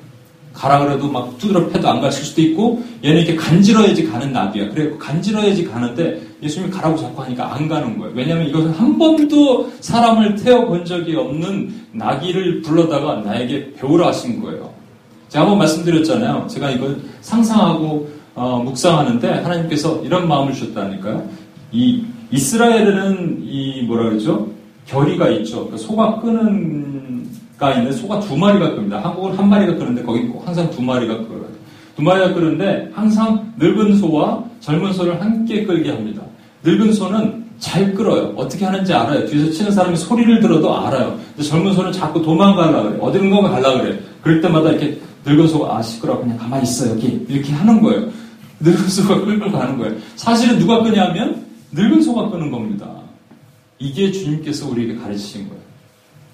가라 그래도 막 두드러 패도 안 갔을 수도 있고 얘는 이렇게 간지러야지 가는 나비야. 그래 간지러야지 가는데 예수님이 가라고 자꾸 하니까 안 가는 거예요. 왜냐하면 이것은 한 번도 사람을 태워본 적이 없는 나귀를 불러다가 나에게 배우라 하신 거예요. 제가 한번 말씀드렸잖아요. 제가 이걸 상상하고 어, 묵상하는데 하나님께서 이런 마음을 주셨다니까요. 이 이스라엘에는 이 뭐라 그러죠? 결의가 있죠. 그러니까 소가 끄는 가 있는 소가 두 마리가 끓습니다. 한국은 한 마리가 끓는데 거기 항상 두 마리가 끓어요. 두 마리가 끓는데 항상 늙은 소와 젊은 소를 함께 끌게 합니다. 늙은 소는 잘 끌어요. 어떻게 하는지 알아요. 뒤에서 치는 사람이 소리를 들어도 알아요. 근데 젊은 소는 자꾸 도망가려 그래. 어디론가 가려 그래. 그럴 때마다 이렇게 늙은 소가 아 시끄러 그냥 가만히 있어 여기 이렇게 하는 거예요. <laughs> 늙은 소가 끌고 가는 거예요. 사실은 누가 끄냐면 늙은 소가 끄는 겁니다. 이게 주님께서 우리에게 가르치신 거예요.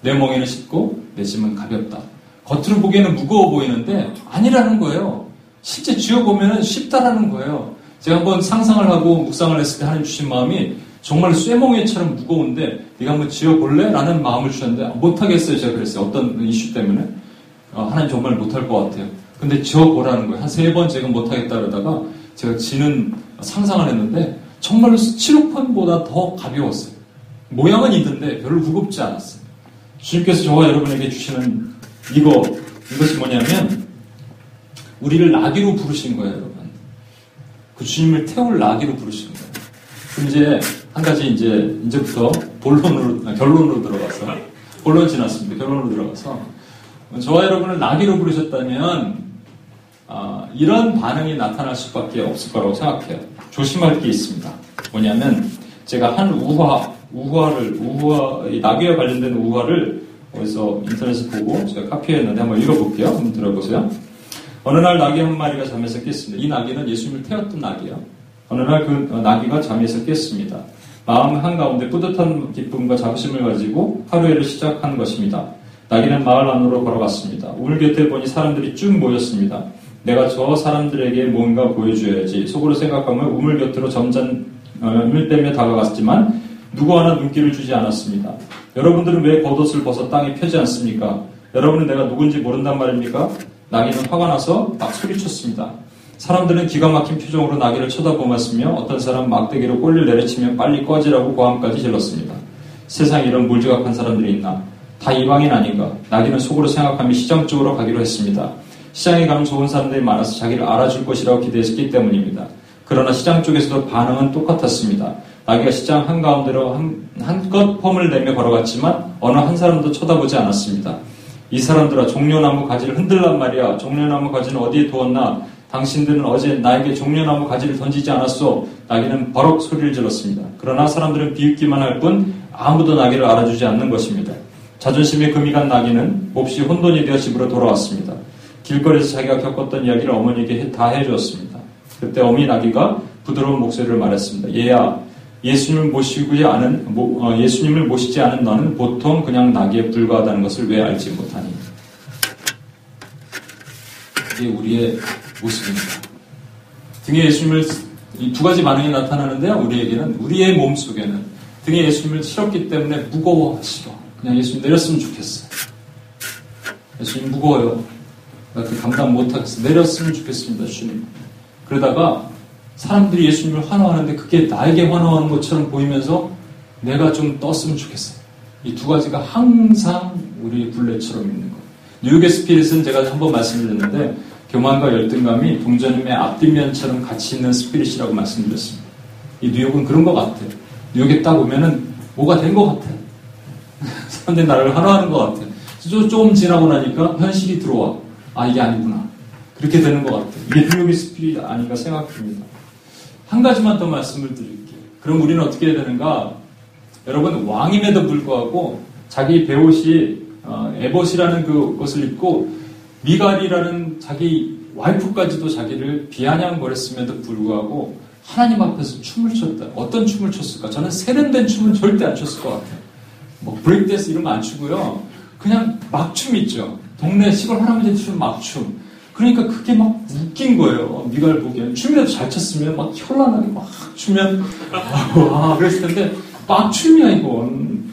내 멍에는 쉽고 내 짐은 가볍다. 겉으로 보기에는 무거워 보이는데 아니라는 거예요. 실제 쥐어 보면 쉽다라는 거예요. 제가 한번 상상을 하고 묵상을 했을 때 하나님 주신 마음이 정말 쇠멍에처럼 무거운데 네가 한번 지어볼래? 라는 마음을 주셨는데 못하겠어요. 제가 그랬어요. 어떤 이슈 때문에. 어, 하나님 정말 못할 것 같아요. 근데 지어보라는 거예요. 한 세 번 제가 못하겠다 그러다가 제가 지는 상상을 했는데 정말로 스티로폰보다 더 가벼웠어요. 모양은 있는데 별로 무겁지 않았어요. 주님께서 저와 여러분에게 주시는 이거, 이것이 뭐냐면, 우리를 나귀로 부르신 거예요, 여러분. 그 주님을 태울 나귀로 부르신 거예요. 그럼 이제, 한 가지 이제, 이제부터 본론으로, 아, 결론으로 들어가서, 본론 지났습니다. 결론으로 들어가서, 저와 여러분을 나귀로 부르셨다면, 아, 이런 반응이 나타날 수밖에 없을 거라고 생각해요. 조심할 게 있습니다. 뭐냐면, 제가 한 우화, 우화를 우화 나귀와 관련된 우화를 어디서 인터넷에 보고 제가 카피했는데 한번 읽어볼게요. 한번 들어보세요. 어느 날 나귀 한 마리가 잠에서 깼습니다. 이 나귀는 예수님을 태웠던 나귀예요. 어느 날 그 나귀가 잠에서 깼습니다. 마음 한가운데 뿌듯한 기쁨과 자부심을 가지고 하루를 시작한 것입니다. 나귀는 마을 안으로 걸어갔습니다. 우물 곁에 보니 사람들이 쭉 모였습니다. 내가 저 사람들에게 뭔가 보여줘야지 속으로 생각하며 우물 곁으로 점점을 빼며 다가갔지만 누구 하나 눈길을 주지 않았습니다. 여러분들은 왜 겉옷을 벗어 땅에 펴지 않습니까? 여러분은 내가 누군지 모른단 말입니까? 나귀는 화가 나서 막 소리쳤습니다. 사람들은 기가 막힌 표정으로 나귀를 쳐다보았으며 어떤 사람 막대기로 꼬리를 내려치며 빨리 꺼지라고 고함까지 질렀습니다. 세상에 이런 물지각한 사람들이 있나? 다 이방인 아닌가? 나귀는 속으로 생각하며 시장 쪽으로 가기로 했습니다. 시장에 가면 좋은 사람들이 많아서 자기를 알아줄 것이라고 기대했기 때문입니다. 그러나 시장 쪽에서도 반응은 똑같았습니다. 나귀가 시장 한가운데로 한껏 폼을 내며 걸어갔지만 어느 한 사람도 쳐다보지 않았습니다. 이 사람들아 종려나무 가지를 흔들란 말이야. 종려나무 가지는 어디에 두었나? 당신들은 어제 나에게 종려나무 가지를 던지지 않았소. 나귀는 버럭 소리를 질렀습니다. 그러나 사람들은 비웃기만 할 뿐 아무도 나귀를 알아주지 않는 것입니다. 자존심에 금이 간 나귀는 몹시 혼돈이 되어 집으로 돌아왔습니다. 길거리에서 자기가 겪었던 이야기를 어머니에게 다 해주었습니다. 그때 어미 나귀가 부드러운 목소리를 말했습니다. 얘야, 예수님을 모시지 않은 어, 예수님을 모시지 않은 너는 보통 그냥 나귀에 불과하다는 것을 왜 알지 못하니? 이게 우리의 모습입니다. 등에 예수님을 두 가지 반응이 나타나는데요. 우리에게는 우리의 몸 속에는 등에 예수님을 실었기 때문에 무거워하시고 그냥 예수님 내렸으면 좋겠어. 예수님 무거워요. 나 그 감당 못하겠어. 내렸으면 좋겠습니다, 주님. 그러다가 사람들이 예수님을 환호하는데 그게 나에게 환호하는 것처럼 보이면서 내가 좀 떴으면 좋겠어요. 이 두 가지가 항상 우리 굴레처럼 있는 거예요. 뉴욕의 스피릿은 제가 한 번 말씀드렸는데 교만과 열등감이 동전임의 앞뒷면처럼 같이 있는 스피릿이라고 말씀드렸습니다. 이 뉴욕은 그런 것 같아요. 뉴욕에 딱 오면은 뭐가 된 것 같아요. <laughs> 사람들이 나를 환호하는 것 같아요. 좀 지나고 나니까 현실이 들어와. 아, 이게 아니구나. 그렇게 되는 것 같아요. 이게 뉴욕의 스피릿 아닌가 생각합니다. 한 가지만 더 말씀을 드릴게요. 그럼 우리는 어떻게 해야 되는가? 여러분, 왕임에도 불구하고 자기 배옷이 어, 에봇이라는 그것을 입고 미갈이라는 자기 와이프까지도 자기를 비아냥거렸음에도 불구하고 하나님 앞에서 춤을 췄다. 어떤 춤을 췄을까? 저는 세련된 춤은 절대 안 췄을 것 같아요. 뭐 브레이크댄스 이런 거 안 추고요. 그냥 막춤 있죠. 동네 시골 할아버지 춤 막춤. 그러니까 그게 막 웃긴 거예요. 미갈 보기에는. 춤이라도 잘 췄으면 막 현란하게 막 추면 아 그랬을 텐데 막 춤이야 이건.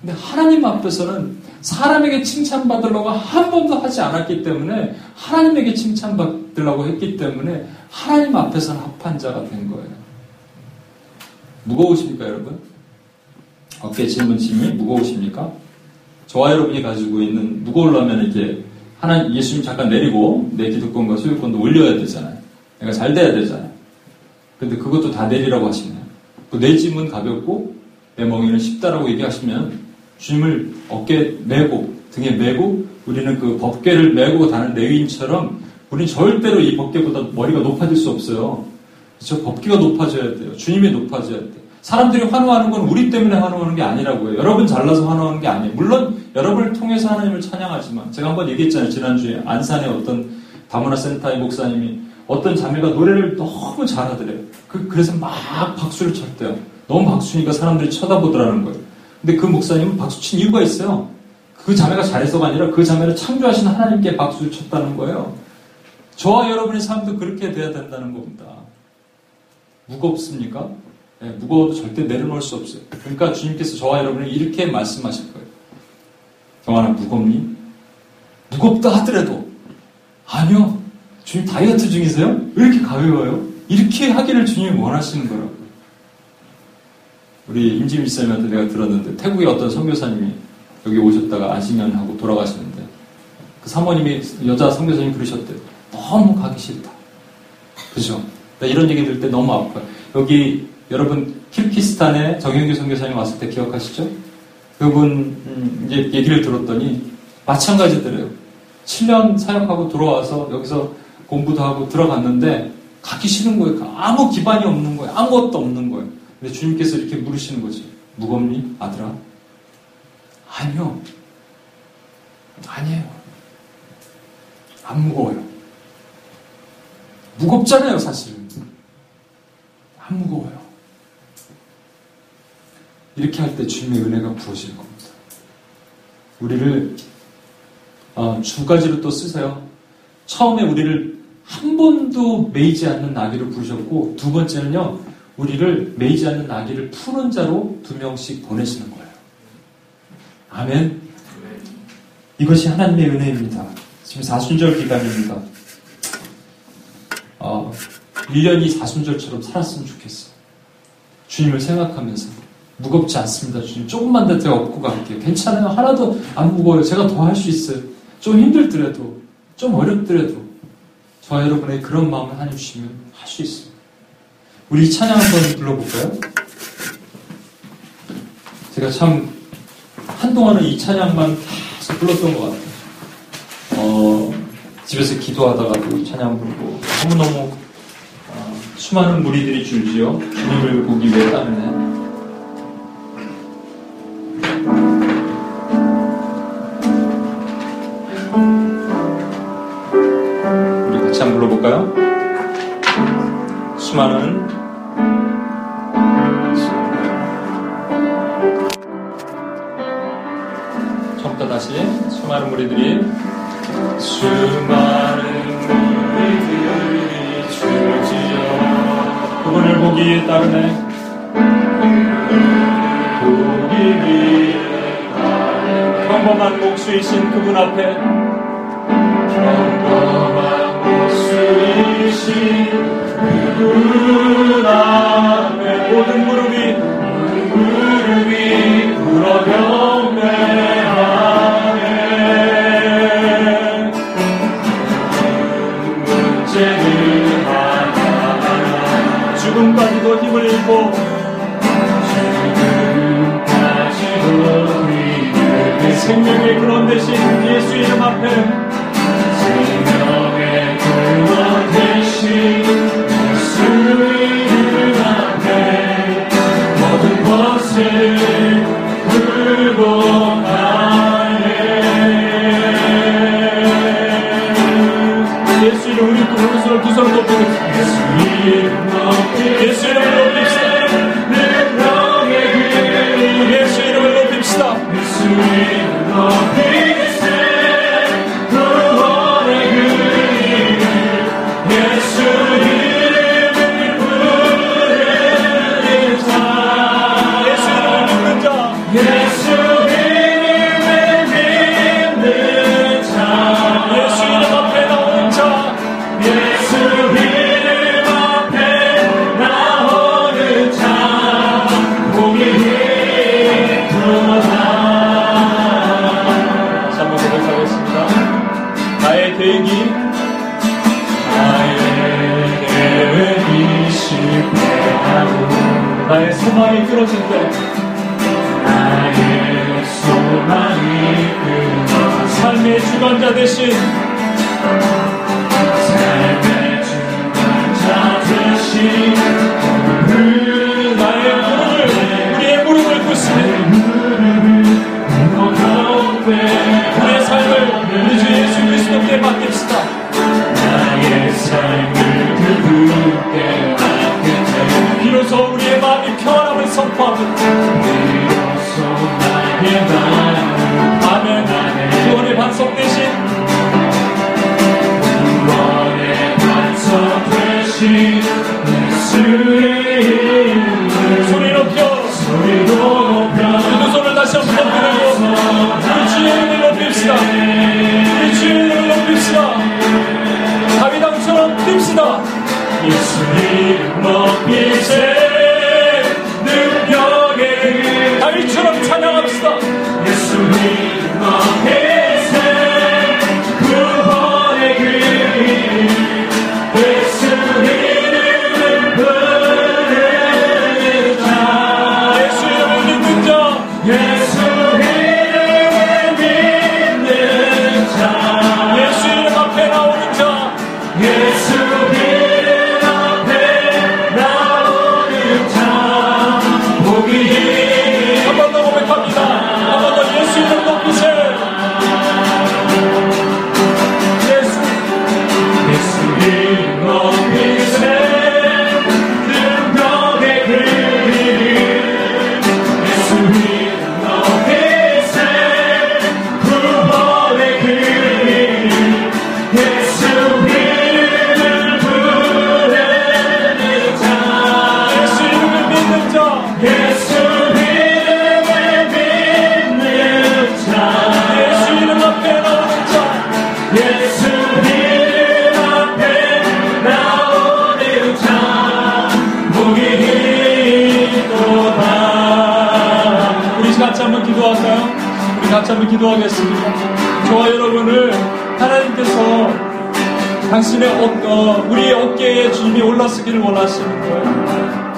근데 하나님 앞에서는 사람에게 칭찬받으려고 한 번도 하지 않았기 때문에 하나님에게 칭찬받으려고 했기 때문에 하나님 앞에서는 합한 자가 된 거예요. 무거우십니까, 여러분? 어깨 짊은 짐이 무거우십니까? 저와 여러분이 가지고 있는 무거우려면 이게 하나 예수님 잠깐 내리고 내 기득권과 소유권도 올려야 되잖아요. 내가 잘 돼야 되잖아요. 근데 그것도 다 내리라고 하시네요. 그내 짐은 가볍고 내 멍이는 쉽다라고 얘기하시면 주님을 어깨에 메고 등에 메고 우리는 그 법궤를 메고 다는 레위인처럼 우리는 절대로 이 법궤보다 머리가 높아질 수 없어요. 저 법궤가 높아져야 돼요. 주님이 높아져야 돼요. 사람들이 환호하는 건 우리 때문에 환호하는 게 아니라고요. 여러분 잘나서 환호하는 게 아니에요. 물론 여러분을 통해서 하나님을 찬양하지만 제가 한번 얘기했잖아요. 지난주에 안산의 어떤 다문화 센터의 목사님이 어떤 자매가 노래를 너무 잘하더래요. 그, 그래서 막 박수를 쳤대요. 너무 박수니까 사람들이 쳐다보더라는 거예요. 근데 그 목사님은 박수 친 이유가 있어요. 그 자매가 잘해서가 아니라 그 자매를 창조하신 하나님께 박수를 쳤다는 거예요. 저와 여러분의 삶도 그렇게 돼야 된다는 겁니다. 무겁습니까? 네, 무거워도 절대 내려놓을 수 없어요. 그러니까 주님께서 저와 여러분을 이렇게 말씀하실 거예요. 경환아, 무겁니? 무겁다 하더라도, 아니요. 주님 다이어트 중이세요? 왜 이렇게 가벼워요? 이렇게 하기를 주님이 원하시는 거라고. 우리 임지미 쌤한테 내가 들었는데, 태국의 어떤 선교사님이 여기 오셨다가 안식년 하고 돌아가시는데, 그 사모님이, 여자 선교사님 그러셨대요. 너무 가기 싫다. 그죠? 이런 얘기 들을 때 너무 아파요. 여기 여러분 키르키스탄에 정영규 선교사님 왔을 때 기억하시죠? 그분 음, 이제 얘기를 들었더니 마찬가지더래요. 7년 사역하고 들어와서 여기서 공부도 하고 들어갔는데 가기 싫은 거예요. 아무 기반이 없는 거예요. 아무것도 없는 거예요. 근데 주님께서 이렇게 물으시는 거지. 무겁니? 아들아? 아니요. 아니에요. 안 무거워요. 무겁잖아요, 사실. 안 무거워요. 이렇게 할 때 주님의 은혜가 부어질 겁니다. 우리를 어, 두 가지로 또 쓰세요. 처음에 우리를 한 번도 매이지 않는 나귀로 부르셨고 두 번째는요. 우리를 매이지 않는 나귀를 푸른 자로 두 명씩 보내시는 거예요. 아멘. 이것이 하나님의 은혜입니다. 지금 사순절 기간입니다. 어, 1년이 사순절처럼 살았으면 좋겠어. 주님을 생각하면서. 무겁지 않습니다. 주님. 조금만 더 제가 업고 갈게요. 괜찮아요. 하나도 안 무거워요. 제가 더 할 수 있어요. 좀 힘들더라도, 좀 어렵더라도, 저 여러분의 그런 마음을 하나님 주시면 할 수 있습니다. 우리 찬양 한번 불러볼까요? 제가 참, 한동안은 이 찬양만 계속 불렀던 것 같아요. 어, 집에서 기도하다가도 이 찬양 부르고, 너무너무, 어, 수많은 무리들이 줄지요. 주님을 보기 위해 따르네.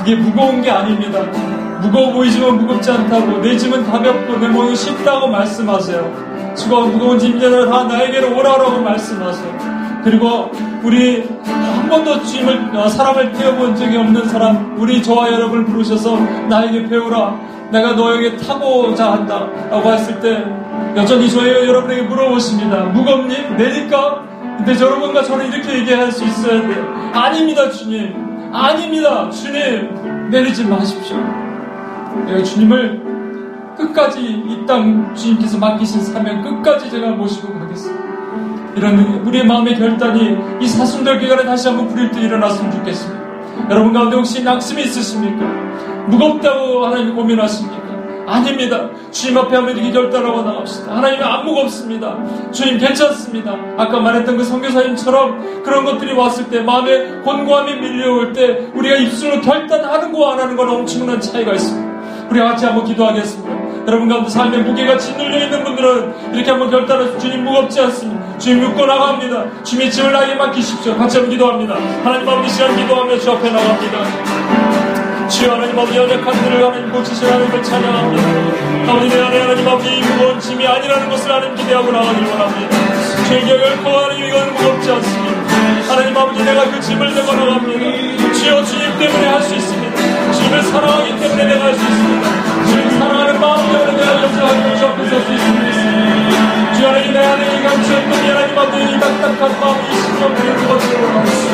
그게 무거운 게 아닙니다. 무거워 보이지만 무겁지 않다고 내 짐은 가볍고 내 몸은 쉽다고 말씀하세요. 수고하고 무거운 짐들을 다 나에게로 오라라고 말씀하세요. 그리고 우리 한 번도 주님을 어, 사람을 태워본 적이 없는 사람 우리 저와 여러분을 부르셔서 나에게 배우라 내가 너에게 타고자 한다 라고 했을 때 여전히 저희 여러분에게 물어보십니다 무겁니? 내니까? 근데 여러분과 저는 이렇게 얘기할 수 있어야 돼요 아닙니다 주님 아닙니다 주님 내리지 마십시오 내가 주님을 끝까지 이 땅 주님께서 맡기신 사명 끝까지 제가 모시고 가겠습니다 이런 우리의 마음의 결단이 이 사순절 기간에 다시 한번 불일 때 일어났으면 좋겠습니다. 여러분 가운데 혹시 낙심이 있으십니까? 무겁다고 하나님 고민하십니까? 아닙니다. 주님 앞에 한번 이렇게 결단하고 나갑시다. 하나님 안 무겁습니다. 주님 괜찮습니다. 아까 말했던 그 선교사님처럼 그런 것들이 왔을 때 마음에 곤고함이 밀려올 때 우리가 입술로 결단하는 거와 안 하는 거는 엄청난 차이가 있습니다. 우리 같이 한번 기도하겠습니다. 여러분 가운데 삶의 무게가 짓눌려 있는 분들은 이렇게 한번 결단해서 주님 무겁지 않습니다. 주님 믿고 나갑니다. 주님의 짐을 나에게 맡기십시오. 같이 한번 기도합니다. 하나님 아버지 시간 기도하며 주 앞에 나갑니다. 주여 하나님 아버지 연약한 들을 하나님 고치실 하나님을 찬양합니다. 아버지 내 안에 하나님 아버지 이 무거운 짐이 아니라는 것을 하나님 기대하고 나가길 원합니다. 주의 결코 하나님 이건 무겁지 않습니다. 하나님 아버지 내가 그 짐을 내고 나갑니다. 주여 주님 때문에 할 수 있습니다. 주님을 사랑하기 때문에 내가 할 수 있습니다. 주님 사랑하는 마음 때문에 내가 역사하고 주 앞에 설수 있습니다. 주 하나님 내 안에 이 감추었던 이 하나님 아버지 이 딱딱한 마음 이 심령들을 그것으로 주여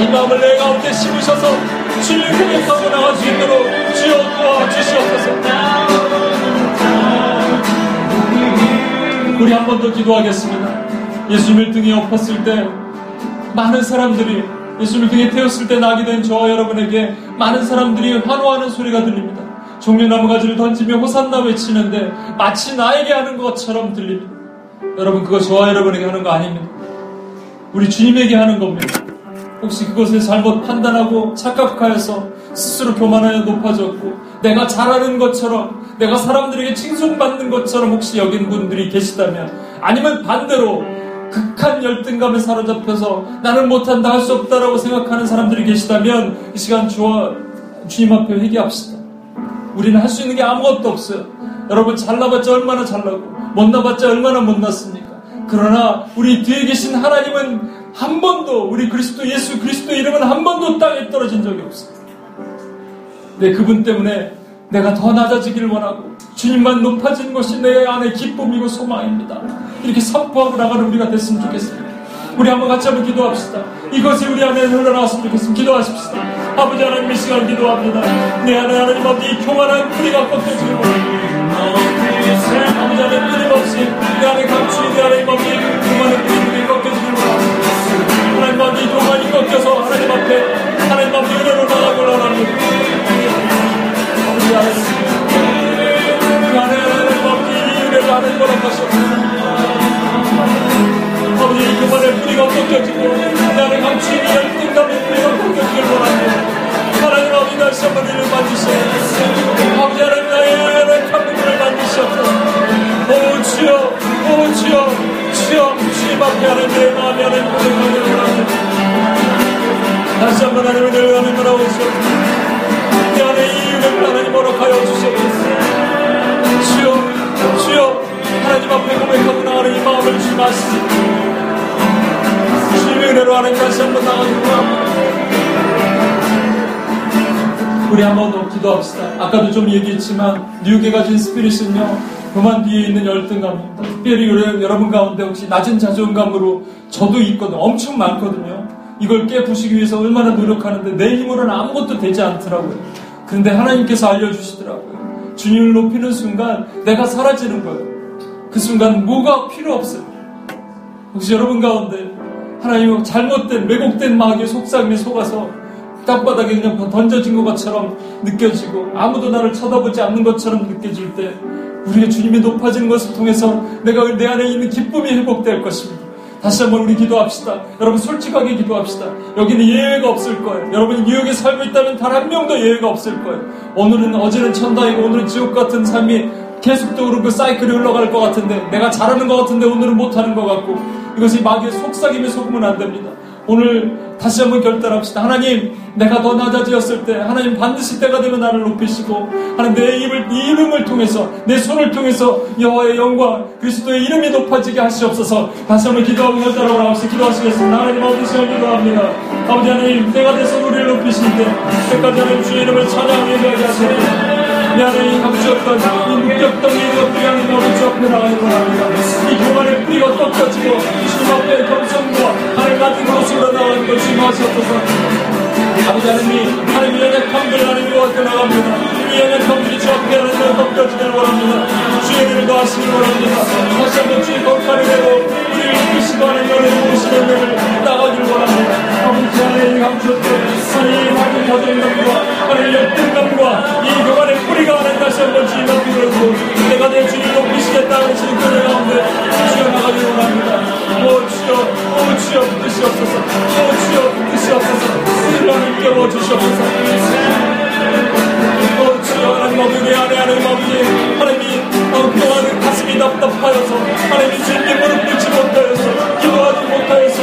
이 마음을 내 가운데 심으셔서 주님 고백하고 나갈 수 있도록 주여 도와주시옵소서. 우리 한 번 더 기도하겠습니다. 예수님을 등에 엎었을 때 많은 사람들이 예수님을 등에 태웠을 때 나게 된 저와 여러분에게 많은 사람들이 환호하는 소리가 들립니다. 종려나무 가지를 던지며 호산나 외치는데 마치 나에게 하는 것처럼 들립니다. 여러분 그거 저와 여러분에게 하는 거 아닙니다. 우리 주님에게 하는 겁니다. 혹시 그것을 잘못 판단하고 착각하여서 스스로 교만하여 높아졌고 내가 잘하는 것처럼 내가 사람들에게 칭송받는 것처럼 혹시 여긴 분들이 계시다면 아니면 반대로 극한 열등감에 사로잡혀서 나는 못한다 할 수 없다라고 생각하는 사람들이 계시다면 이 시간 주와 주님 앞에 회개합시다. 우리는 할 수 있는 게 아무것도 없어요. 여러분 잘나봤자 얼마나 잘나고 못나봤자 얼마나 못났습니까? 그러나 우리 뒤에 계신 하나님은 한 번도 우리 그리스도 예수 그리스도 이름은 한 번도 땅에 떨어진 적이 없습니다. 네, 그분 때문에 내가 더 낮아지기를 원하고 주님만 높아진 것이 내 안의 기쁨이고 소망입니다. 이렇게 선포하고 나가는 우리가 됐으면 좋겠습니다. 우리 한번 같이 한번 기도합시다. 이것이 우리 안에 흘러나왔으면 좋겠습니다. 기도하십시다. 아버지 하나님 이 시간 기도합니다. 내 안에 하나님 아버지 이 교만한 뿌리가 원합니다. 아버지 하나님 끊임없이 내 안에 감추인 내 안에 아버지 교만한 뿌리 하나님 아버지 교만이 꺾여서 하나님 앞에 하나님 아버지 은혜로 나가기를 원합니다. 아버지 하나님 그 안에 하나님 아버지 이 은혜를 하나님 허락하시옵소서. 아버지 교만의 뿌리가 꺾여지고 내 안에 감추인 열등감의 뿌리가 꺾여지기를 원합니다. 하나님 아버지 다시 한번 이를 만지시옵소서. 아버지 하나님 나의 연약한 부분을 만지시옵소서. 오 주여 오 주여 주여 우리 한번 더 기도합시다. 아까도 좀 얘기했지만 뉴욕에 가진 스피릿은요 그만 뒤에 있는 열등감입니다. 특별히 여러분 가운데 혹시 낮은 자존감으로 저도 있거든요. 엄청 많거든요. 이걸 깨부시기 위해서 얼마나 노력하는데 내 힘으로는 아무것도 되지 않더라고요. 그런데 하나님께서 알려주시더라고요. 주님을 높이는 순간 내가 사라지는 거예요. 그 순간 뭐가 필요 없어요. 혹시 여러분 가운데 하나님 잘못된 왜곡된 마귀의 속삭임에 속아서 땅바닥에 그냥 던져진 것처럼 느껴지고 아무도 나를 쳐다보지 않는 것처럼 느껴질 때 우리의 주님이 높아지는 것을 통해서 내가 내 안에 있는 기쁨이 회복될 것입니다. 다시 한번 우리 기도합시다. 여러분 솔직하게 기도합시다. 여기는 예외가 없을 거예요. 여러분이 뉴욕에 살고 있다면 단 한 명도 예외가 없을 거예요. 오늘은 어제는 천당이고 오늘은 지옥 같은 삶이 계속적으로 그 사이클이 흘러갈 것 같은데 내가 잘하는 것 같은데 오늘은 못하는 것 같고 이것이 마귀의 속삭임에 속으면 안 됩니다. 오늘 다시 한번 결단합시다. 하나님, 내가 더 낮아지었을 때, 하나님 반드시 때가 되면 나를 높이시고, 하나님 내 입을, 이 이름을 통해서, 내 손을 통해서 여호와의 영광, 그리스도의 이름이 높아지게 하시옵소서. 다시 한번 기도하고 결단하고 나옵시다. 기도하시겠습니다. 하나님 아버지 시간 기도합니다. 아버지 하나님, 때가 돼서 우리를 높이실 때, 때까지 하나님 주의 이름을 찬양하게 하시옵소서. 내 안에 감추었던 하나님 오른쪽 앞에 나가기 원합니다. 이 교만의 뿌리가 꺾여지고 앞에 겸손과 하나님 같은 모습으로 나가는 것 주님 하시옵소서. 아버지 하나님, 하나님 연약함들 하나님 요한테 나갑니다. 이 연약함들이 주 앞에 하나님 꺾여지길 원합니다. 주의 일을 더하시길 원합니다. 다시 한번 주의 거룩한 은혜로 우리를 이끄시고 하나님 은혜를 보시는 은혜를 나가길 원합니다. 아버지 하나님 감추었던 하나님 하나님 가정의 것과 하나님 열등 감과 이 교만의 뿌리가 하나님 다시 한번 주님 앞에 들고 내가 내 주님 높이시겠다 하시는 그의 가운데 주여 나가길 원합니다. 오 주여, 오 주여 없어서, 오 주여 우리를 하나님 깨워주시옵소서. 오 주여 하나님 아버지 안에 하나님 아버지 하나님이 어, 그동안 가슴이 답답하여서 하나님이 주님께 무릎 꿇지 못하여서 기도하지 못하여서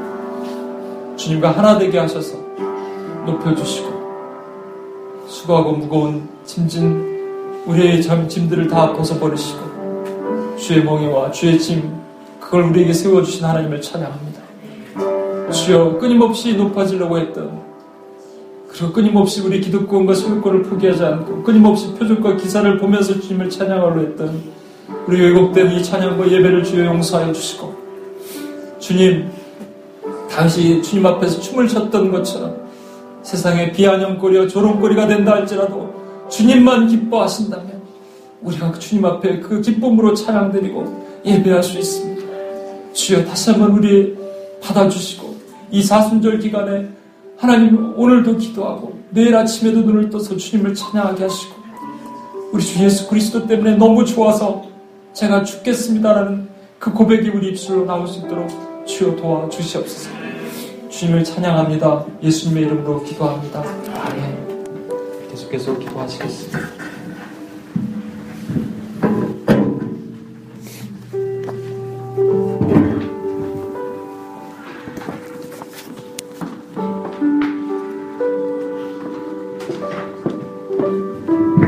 주님과 하나 되게 하셔서 높여주시고 수고하고 무거운 짐진 우리의 잠 짐들을 다 벗어버리시고 주의 멍에와 주의 짐 그걸 우리에게 세워주신 하나님을 찬양합니다. 주여 끊임없이 높아지려고 했던 그리고 끊임없이 우리 기득권과 소유권을 포기하지 않고 끊임없이 표적과 기사를 보면서 주님을 찬양하려 했던 우리 왜곡된 이 찬양과 예배를 주여 용서하여 주시고 주님 당시 주님 앞에서 춤을 췄던 것처럼 세상에 비아냥거리와 조롱거리가 된다 할지라도 주님만 기뻐하신다면 우리가 주님 앞에 그 기쁨으로 찬양드리고 예배할 수 있습니다. 주여 다시 한번 우리 받아주시고 이 사순절 기간에 하나님 오늘도 기도하고 내일 아침에도 눈을 떠서 주님을 찬양하게 하시고 우리 주 예수 그리스도 때문에 너무 좋아서 제가 죽겠습니다라는 그 고백이 우리 입술로 나올 수 있도록 주여 도와주시옵소서. 주님을 찬양합니다. 예수님의 이름으로 기도합니다. 아멘. 계속해서 기도하시겠습니다.